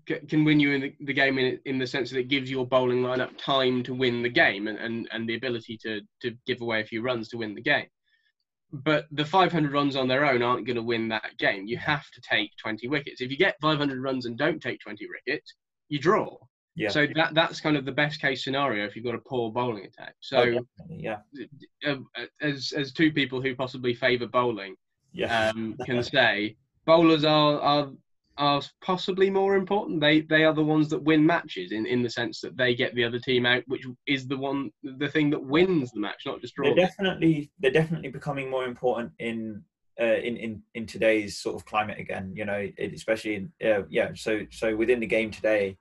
can win you in the, the, game in, in the sense that it gives your bowling lineup time to win the game and, and, and the ability to, to give away a few runs to win the game. But the 500 runs on their own aren't going to win that game. You have to take 20 wickets. If you get 500 runs and don't take 20 wickets, you draw. Yeah. So that that's kind of the best case scenario if you've got a poor bowling attack. So oh, yeah, uh, as as two people who possibly favour bowling, yeah. um, can say bowlers are are are possibly more important. They they are the ones that win matches in, in the sense that they get the other team out, which is the one the thing that wins the match, not just draws. They're definitely they're definitely becoming more important in uh, in in in today's sort of climate again. You know, especially in uh, yeah. So so within the game today,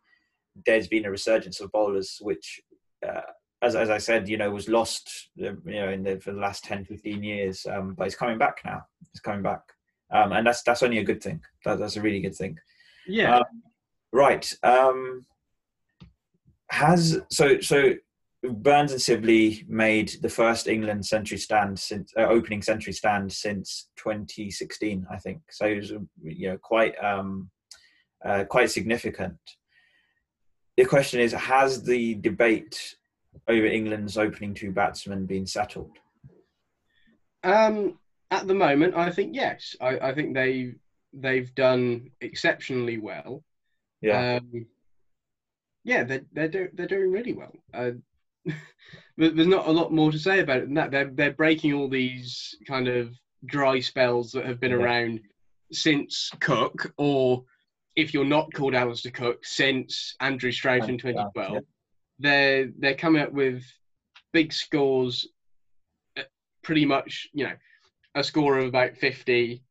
there's been a resurgence of bowlers, which. Uh, as, as I said, you know, was lost, uh, you know, in the for the last 10, 15 years, um, but it's coming back now. It's coming back um, and that's that's only a good thing. That, that's a really good thing. Yeah. Um, right. Um, has so so Burns and Sibley made the first England century stand since uh, opening century stand since 2016, I think. So it was you know quite um, uh, quite significant. The question is, has the debate over England's opening two batsmen been settled? Um, at the moment, I think yes. I, I think they they've done exceptionally well. Yeah. Um, yeah, they're they're, do, they're doing really well. Uh, there's not a lot more to say about it than that. They're they're breaking all these kind of dry spells that have been yeah. around since Cook, or if you're not called Alastair Cook, since Andrew Strauss in 2012. Yeah. They're they're coming up with big scores, uh, pretty much you know a score of about 50.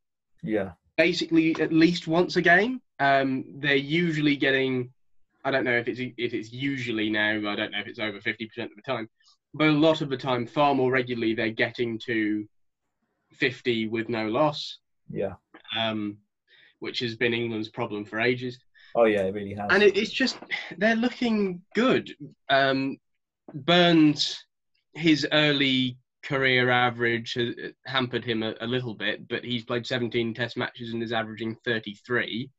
Yeah. Basically, at least once a game. Um, they're usually getting, I don't know if it's if it's usually now. I don't know if it's over 50% of the time, but a lot of the time, far more regularly, they're getting to 50 with no loss. Yeah. Um, which has been England's problem for ages. Oh yeah, it really has. And it, it's just they're looking good. Um, Burns, his early career average has hampered him a, a, little bit, but he's played 17 Test matches and is averaging 33.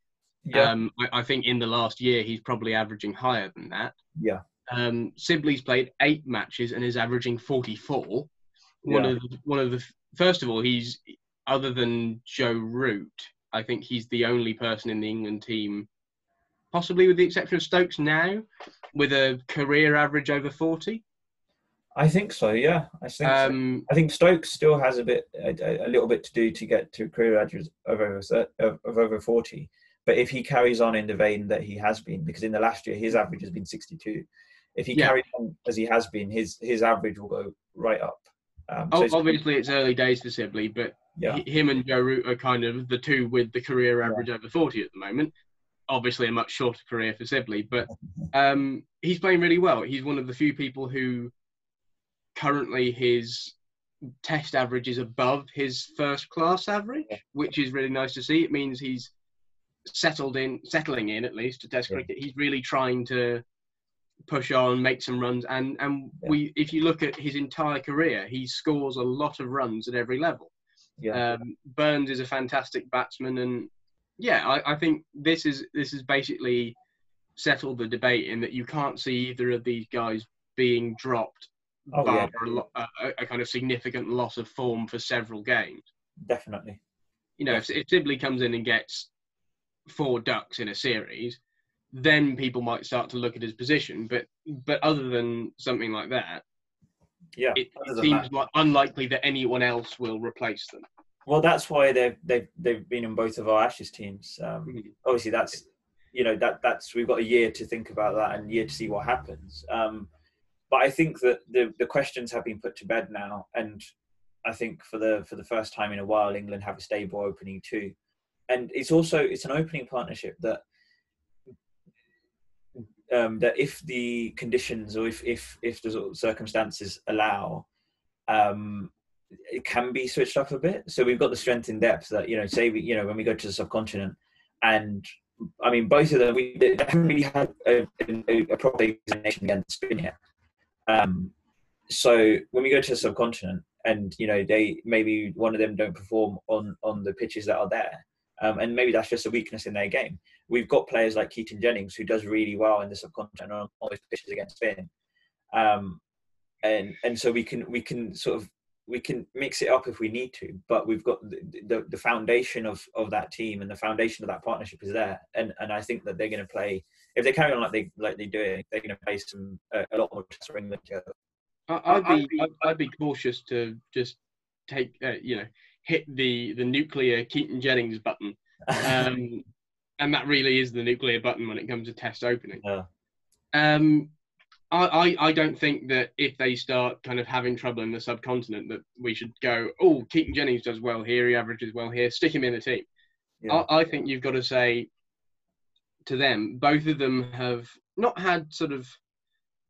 Yeah. Um, I, I, think in the last year he's probably averaging higher than that. Yeah. Um, Sibley's played eight matches and is averaging 44. One yeah. of the, one of the first of all, he's other than Joe Root, I think he's the only person in the England team, possibly with the exception of Stokes now, with a career average over 40. I think so. Yeah, I think. Um, so. I think Stokes still has a bit, a, a, little bit to do to get to career average of over of, of over forty. But if he carries on in the vein that he has been, because in the last year his average has been sixty-two, if he yeah. carries on as he has been, his his average will go right up. Um, so it's, obviously, it's early days for Sibley, but yeah. him and Joe Root are kind of the two with the career average yeah. over forty at the moment. Obviously, a much shorter career for Sibley, but um, he's playing really well. He's one of the few people who currently his test average is above his first class average, which is really nice to see. It means he's settled in, settling in at least to Test cricket. He's really trying to push on, make some runs, and and yeah. we, if you look at his entire career, he scores a lot of runs at every level. Yeah. Um, Burns is a fantastic batsman, and yeah, I, I think this is this is basically settled the debate in that you can't see either of these guys being dropped oh, yeah, a, a, kind of significant loss of form for several games. Definitely. You know, if, if Sibley comes in and gets four ducks in a series, then people might start to look at his position. But but other than something like that, yeah, it, it seems like unlikely that anyone else will replace them. Well, that's why they've they've they've been in both of our Ashes teams. Um, mm-hmm. Obviously, that's you know that that's we've got a year to think about that and year to see what happens. Um, but I think that the the questions have been put to bed now, and I think for the for the first time in a while, England have a stable opening too, and it's also it's an opening partnership that. Um, that if the conditions or if if if the circumstances allow, um, it can be switched up a bit. So we've got the strength in depth that you know, say we you know when we go to the subcontinent, and I mean both of them we haven't really had a, a, a proper examination against spin yet. Um, so when we go to the subcontinent, and you know they maybe one of them don't perform on on the pitches that are there, um, and maybe that's just a weakness in their game. We've got players like Keaton Jennings who does really well in the subcontinent on all those pitches against spin, um, and and so we can we can sort of we can mix it up if we need to, but we've got the, the, the, foundation of, of that team and the foundation of that partnership is there. And and I think that they're going to play if they carry on like they like they do, they're going to play some uh, a lot more tests for England together. I'd be I'd, I'd, be cautious to just take uh, you know hit the the nuclear Keaton Jennings button. Um, and that really is the nuclear button when it comes to test opening. Yeah. Um, I, I, I don't think that if they start kind of having trouble in the subcontinent that we should go, oh, Keaton Jennings does well here, he averages well here, stick him in the team. Yeah. I, I think you've got to say to them, both of them have not had sort of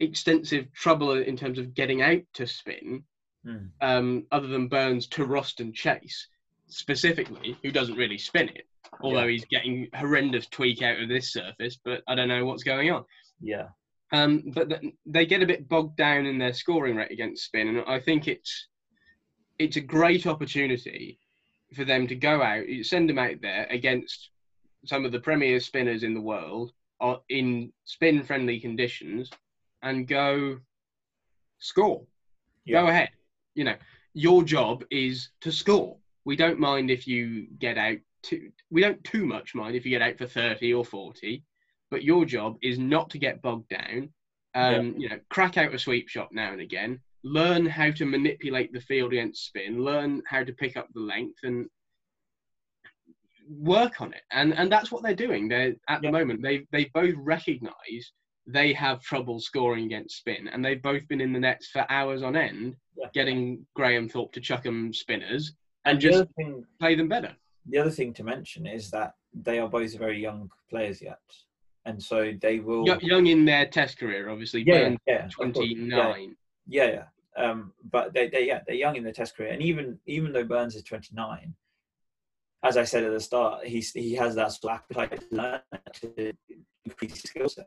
extensive trouble in terms of getting out to spin, Hmm. um, other than Burns to Roston Chase specifically, who doesn't really spin it, although Yeah. he's getting horrendous tweak out of this surface, but I don't know what's going on. Yeah. Um, but th- they get a bit bogged down in their scoring rate against spin, and I think it's it's a great opportunity for them to go out, send them out there against some of the premier spinners in the world are in spin-friendly conditions, and go score. Yeah. Go ahead. You know, your job is to score. We don't mind if you get out too. We don't too much mind if you get out for thirty or forty, but your job is not to get bogged down. Um, You know, crack out a sweep shot now and again. Learn how to manipulate the field against spin. Learn how to pick up the length and work on it. And and that's what they're doing. They're at Yeah. the moment. They they both recognise they have trouble scoring against spin, and they've both been in the nets for hours on end, Yeah. getting Graham Thorpe to chuck them spinners And and just thing, play them better. the other thing to mention is that they are both very young players yet, and so they will. Yo- Young in their test career, obviously. yeah, yeah, twenty nine. Yeah, yeah. yeah. Um, but they, they, yeah, they're young in their test career, and even even though Burns is 29, as I said at the start, he's he has that sort of appetite to learn to increase his skill set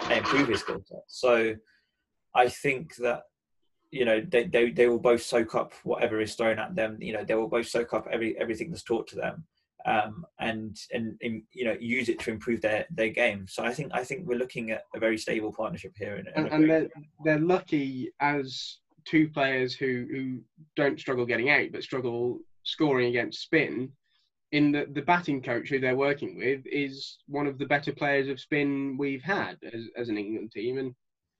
and improve his skill set. So I think that you know they, they they will both soak up whatever is thrown at them. You know they will both soak up every everything that's taught to them. Um, and, and and you know use it to improve their their game. So I think I think we're looking at a very stable partnership here. And, and, and they're, they're lucky as two players who, who don't struggle getting out but struggle scoring against spin in the, the batting coach who they're working with is one of the better players of spin we've had as, as an England team and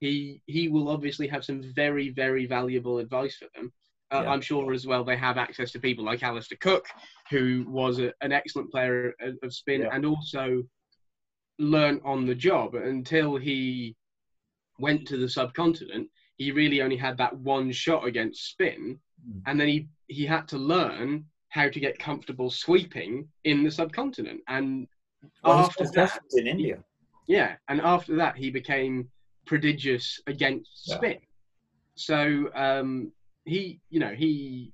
he he will obviously have some very very valuable advice for them uh, Yeah. I'm sure as well they have access to people like Alastair Cook who was a, an excellent player of, spin Yeah. and also learnt on the job until he went to the subcontinent he really only had that one shot against spin Mm. and then he he had to learn how to get comfortable sweeping in the subcontinent and well, after that in India. yeah and after that he became prodigious against Yeah. spin so um he you know he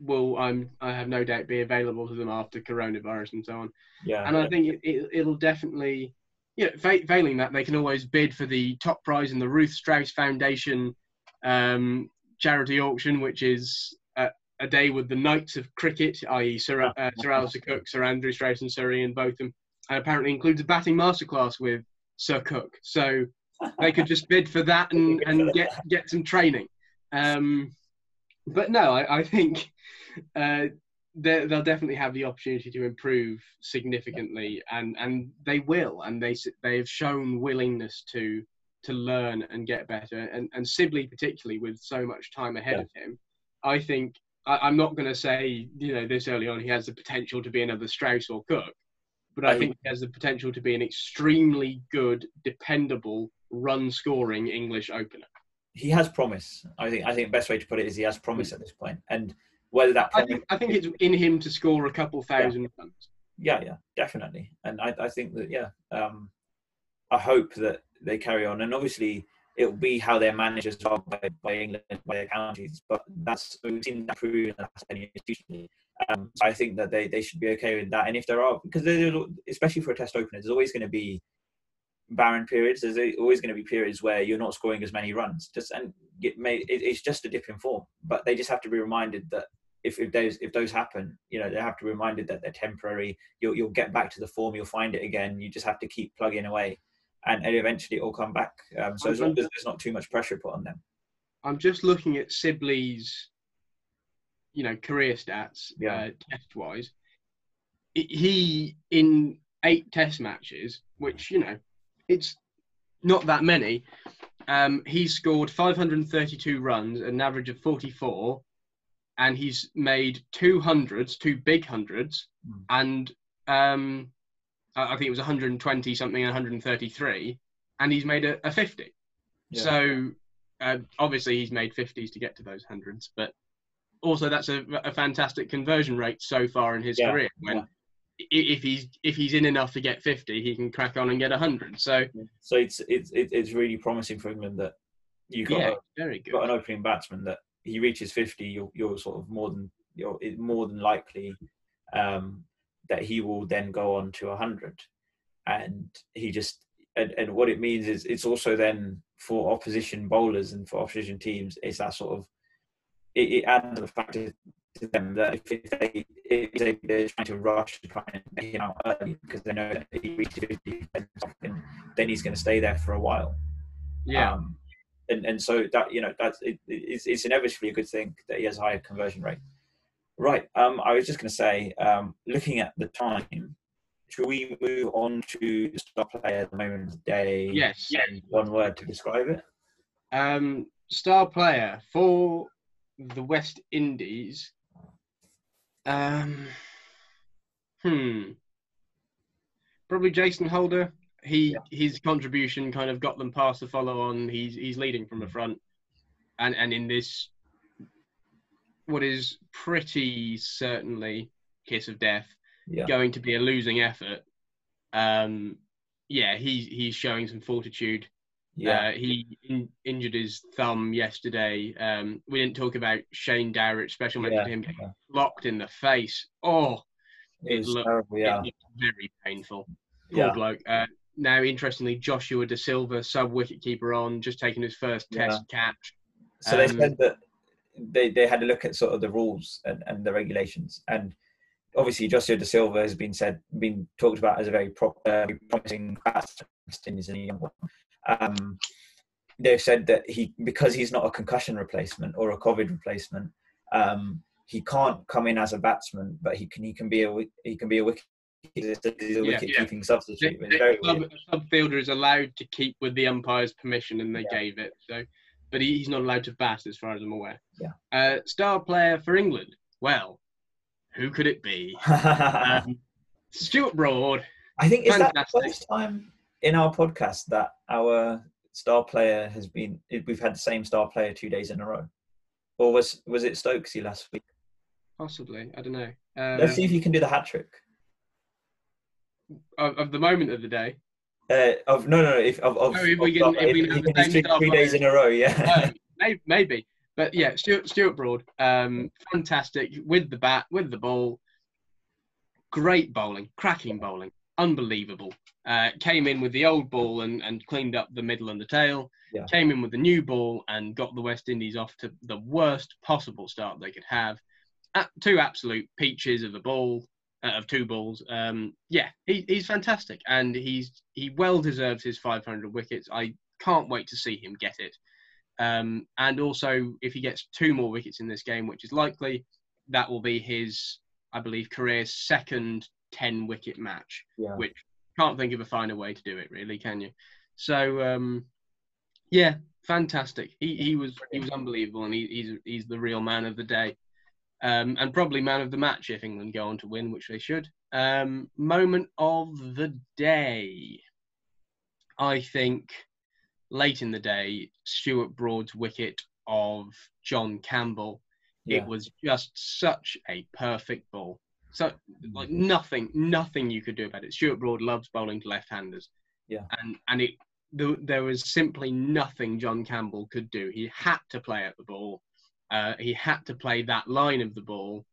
will i'm i have no doubt be available to them after coronavirus and so on Yeah, and I think it, it, it'll definitely, you know, failing that, they can always bid for the top prize in the Ruth Strauss Foundation um, charity auction, which is a, day with the Knights of Cricket, i.e., Sir, uh, Sir Alastair Cook, Sir Andrew Strauss, and Sir Ian Botham. And apparently includes a batting masterclass with Sir Cook. So they could just bid for that and, and get, get some training. Um, but no, I, I think uh, they- they'll definitely have the opportunity to improve significantly, and, and they will, and they they have shown willingness to to learn and get better, and and Sibley particularly with so much time ahead Yeah. of him, I think I, I'm not going to say you know this early on he has the potential to be another Strauss or Cook, but I I- think he has the potential to be an extremely good, dependable run scoring English opener. he has promise. I think I think the best way to put it is he has promise at this point, and whether that I think I think it's in him to score a couple thousand runs. yeah, yeah, definitely, and I, I think that yeah, um, I hope that they carry on, and obviously it will be how they're managed as well by, by England, by their counties, but that's we've seen that prove in the last ten years. Um, so I think that they, they should be okay with that, and if there are, because especially for a test opener, there's always going to be barren periods. There's always going to be periods where you're not scoring as many runs. Just and it may it, it's just a dip in form. But they just have to be reminded that if, if those if those happen, you know, they have to be reminded that they're temporary. You'll you'll get back to the form. You'll find it again. You just have to keep plugging away, and, eventually it'll come back. Um, so as long as there's not too much pressure put on them. I'm just looking at Sibley's, you know, career stats, Yeah. uh, test wise. He in eight test matches, which you know, it's not that many. Um, he's scored 532 runs, an average of 44, and he's made two hundreds, two big hundreds, Hmm. and um, I think it was 120 something and 133, and he's made a, a 50. Yeah. So uh, obviously he's made 50s to get to those hundreds, but also that's a, a fantastic conversion rate so far in his Yeah, career. When yeah. if he's if he's in enough to get 50, he can crack on and get 100. So So it's it's it's really promising for England that you got yeah, a, very good. got an opening batsman that he reaches 50. You're you're sort of more than you're more than likely um, that he will then go on to 100, and he just and, and what it means is it's also then for opposition bowlers and for opposition teams it's that sort of it, it adds the fact to them that if, if they if they, they're trying to rush to try and make him out early because they know that he reaches 50 then then he's going to stay there for a while. Yeah, um, and and so that you know that's it, it's, it's inevitably a good thing that he has a higher conversion rate. Right. Um, I was just going to say, um, looking at the time, should we move on to the star player at the moment of the day? yes. And one word to describe it. Um, star player for the West Indies. Um, hmm. Probably Jason Holder. He his contribution kind of got them past the follow on. He's he's leading from the front, and and in this, what is pretty certainly kiss of death, Yeah. going to be a losing effort. Um, yeah, he's he's showing some fortitude. Yeah. Uh, he in, injured his thumb yesterday. Um, we didn't talk about Shane Dowrich. Special mention Yeah, to him getting yeah. locked in the face. Oh, it it looked- terrible. Yeah. it very painful. Poor Yeah. bloke. Uh, now, interestingly, Joshua Da Silva, sub wicket keeper on, just taking his first test catch. So they Um, said that they, they had a look at sort of the rules and, and the regulations, and obviously Joshua Da Silva has been said been talked about as a very pro, uh, promising a young one. Um, they've said that he because he's not a concussion replacement or a COVID replacement, um, he can't come in as a batsman, but he can he can be a he can be a wicket he's a, he's a Yeah, wicket yeah. keeping The, substitute. The sub, sub fielder is allowed to keep with the umpire's permission, and they Yeah. gave it. So, but he, he's not allowed to bat, as far as I'm aware. Yeah. Uh, star player for England. Well, who could it be? Um, Stuart Broad. I think is that the first time in our podcast that our star player has been we've had the same star player two days in a row, or was was it Stokesy last week? Possibly, I don't know. Uh, Let's see if you can do the hat trick. of, of the moment of the day. Uh, of no, no, no, if of, of, Oh, if we of- can- if we can have three, three days in a row, yeah. Maybe, maybe, but yeah, Stuart Stuart Broad, um, fantastic with the bat, with the ball, great bowling, cracking bowling, unbelievable. Uh, came in with the old ball and, and cleaned up the middle and the tail. Yeah. Came in with the new ball and got the West Indies off to the worst possible start they could have. Uh, two absolute peaches of a ball, uh, of two balls. Um, yeah, he, he's fantastic, and he's he well deserves his 500 wickets. I can't wait to see him get it. Um, and also, if he gets two more wickets in this game, which is likely, that will be his, I believe, career's second 10 wicket match, yeah. which can't think of a finer way to do it, really, can you? So, um, yeah, fantastic. He, he was he was unbelievable, and he, he's he's the real man of the day, um, and probably man of the match if England go on to win, which they should. Um, moment of the day, I think late in the day, Stuart Broad's wicket of John Campbell. yeah. It was just such a perfect ball. So like nothing, nothing you could do about it. Stuart Broad loves bowling to left-handers. Yeah. And and it there, there was simply nothing John Campbell could do. He had to play at the ball. Uh, he had to play that line of the ball,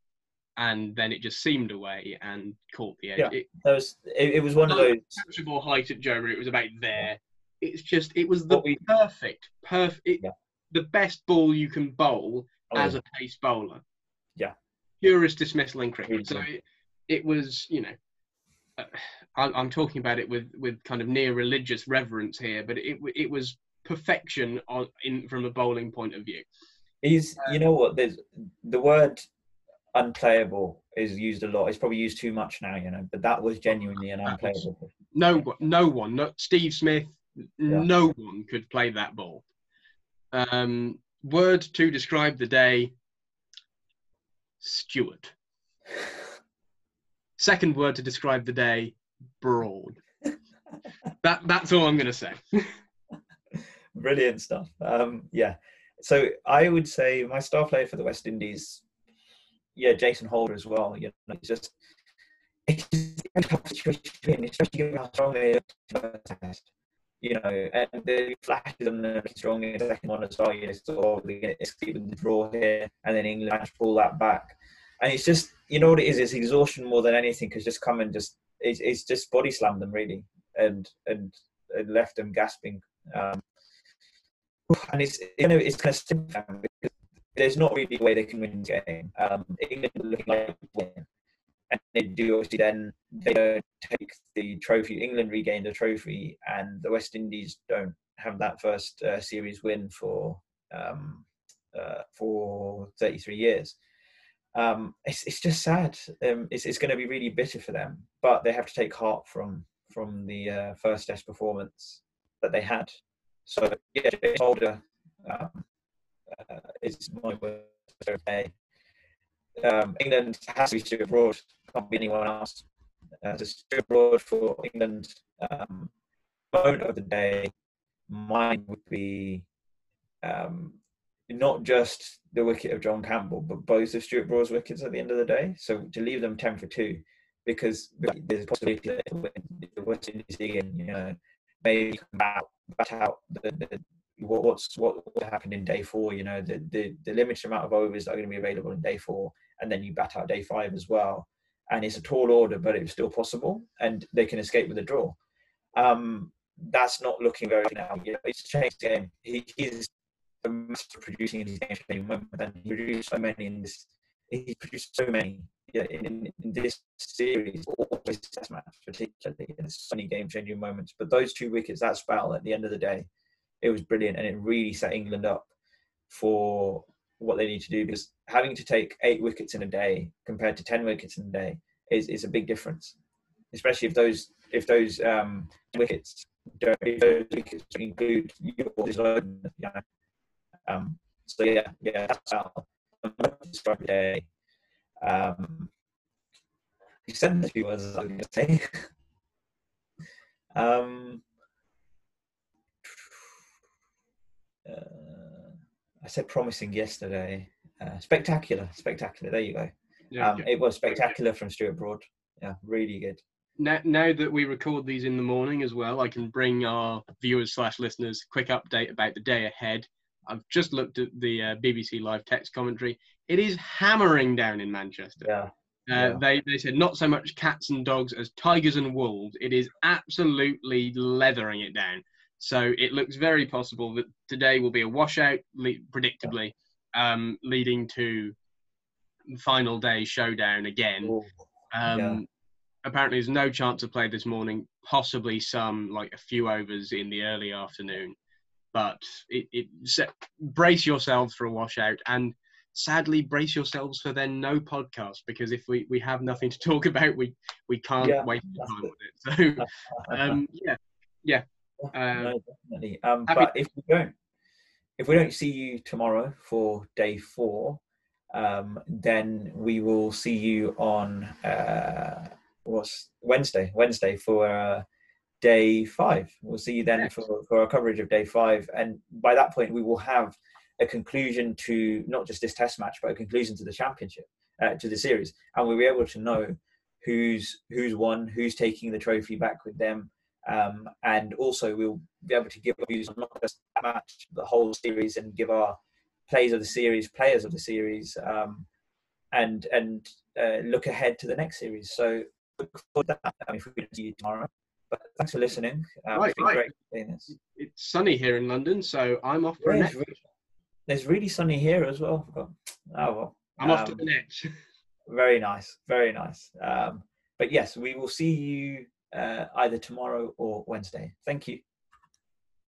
and then it just seamed away and caught the edge. Yeah. It, was it, it was one of those. catchable height at Joe Root. It was about there. It's just it was the we- perfect, perfect, Yeah. the best ball you can bowl oh, as a pace bowler. Yeah. Purest dismissal in cricket. So it, it was, you know, uh, I, I'm talking about it with with kind of near religious reverence here, but it it was perfection on in from a bowling point of view. He's, you know what? There's the word unplayable is used a lot. It's probably used too much now, you know. But that was genuinely an unplayable. No one, no one, not Steve Smith, no one could play that ball. Um, word to describe the day: Stuart. Second word to describe the day: broad. that that's all I'm going to say. Brilliant stuff. Um, yeah. So I would say my star player for the West Indies, yeah, Jason Holder as well. You know, it's just it's a tough situation, especially given how strong they are. You know, and the flashes on the strong in the second one as well. You know, sort of escape with the draw here, and then England pull that back. And it's just, you know what it is? It's exhaustion more than anything because just come and just, it's, it's just body slam them really, and and, and left them gasping. Um, and it's you know it's kind of simple because there's not really a way they can win the game. Um, England looking like win, and they do obviously then they don't take the trophy. England regain the trophy, and the West Indies don't have that first uh, series win for um, uh, for 33 years. Um, it's it's just sad. Um, it's it's going to be really bitter for them, but they have to take heart from from the uh, first Test performance that they had. So yeah, Jason Holder um, uh, is my word okay. Um, England has to be Stuart Broad. Can't be anyone else. Uh, Stuart Broad for England. Um, moment of the day, mine would be um, not just the wicket of John Campbell, but both of Stuart Broad's wickets at the end of the day. So to leave them ten for two, because there's a possibility that the West Indies again, you know, maybe bat, bat out the, the what's what, what happened in day four. You know, the, the the limited amount of overs that are going to be available in day four, and then you bat out day five as well. And it's a tall order, but it's still possible, and they can escape with a draw. Um, that's not looking very now. You know, it's changed game. He, he's a master producing in his game he produced so many in this. He produced so many yeah, in, in, this series, always test match, particularly. in so many game changing moments. But those two wickets, that spell at the end of the day, it was brilliant and it really set England up for what they need to do because having to take eight wickets in a day compared to 10 wickets in a day is, is a big difference, especially if those if those um, wickets don't if those wickets include your yeah. Um, so yeah, yeah, that's how day. Um, he said words I was going to say. um, uh, I said promising yesterday. Uh, spectacular, spectacular. There you go. Yeah, um, it was spectacular from Stuart Broad. Yeah, really good. Now, now that we record these in the morning as well, I can bring our viewers slash listeners quick update about the day ahead. I've just looked at the uh, BBC live text commentary. It is hammering down in Manchester. Yeah. Uh, yeah. They they said not so much cats and dogs as tigers and wolves. It is absolutely leathering it down. So it looks very possible that today will be a washout, predictably, um, leading to final day showdown again. Um, yeah. Apparently, there's no chance of play this morning. Possibly some like a few overs in the early afternoon but it, it brace yourselves for a washout and sadly brace yourselves for then no podcast because if we, we have nothing to talk about we we can't yeah, waste time with it. So um, yeah yeah uh, no, definitely. Um, but if we don't if we don't see you tomorrow for day four um, then we will see you on uh, what's Wednesday Wednesday for uh, day five. We'll see you then for, for our coverage of day five. And by that point, we will have a conclusion to not just this test match, but a conclusion to the championship, uh, to the series. And we'll be able to know who's who's won, who's taking the trophy back with them. Um, and also, we'll be able to give our views on not just that match, the whole series, and give our plays of the series, players of the series, um, and and uh, look ahead to the next series. So look forward to that. I mean, if we see you tomorrow. But thanks for listening. Um, right, right. It's sunny here in London, so I'm off for yeah, a net. Really, it's really sunny here as well. Oh well. I'm um, off to the next. very nice, very nice. Um, but yes, we will see you uh, either tomorrow or Wednesday. Thank you.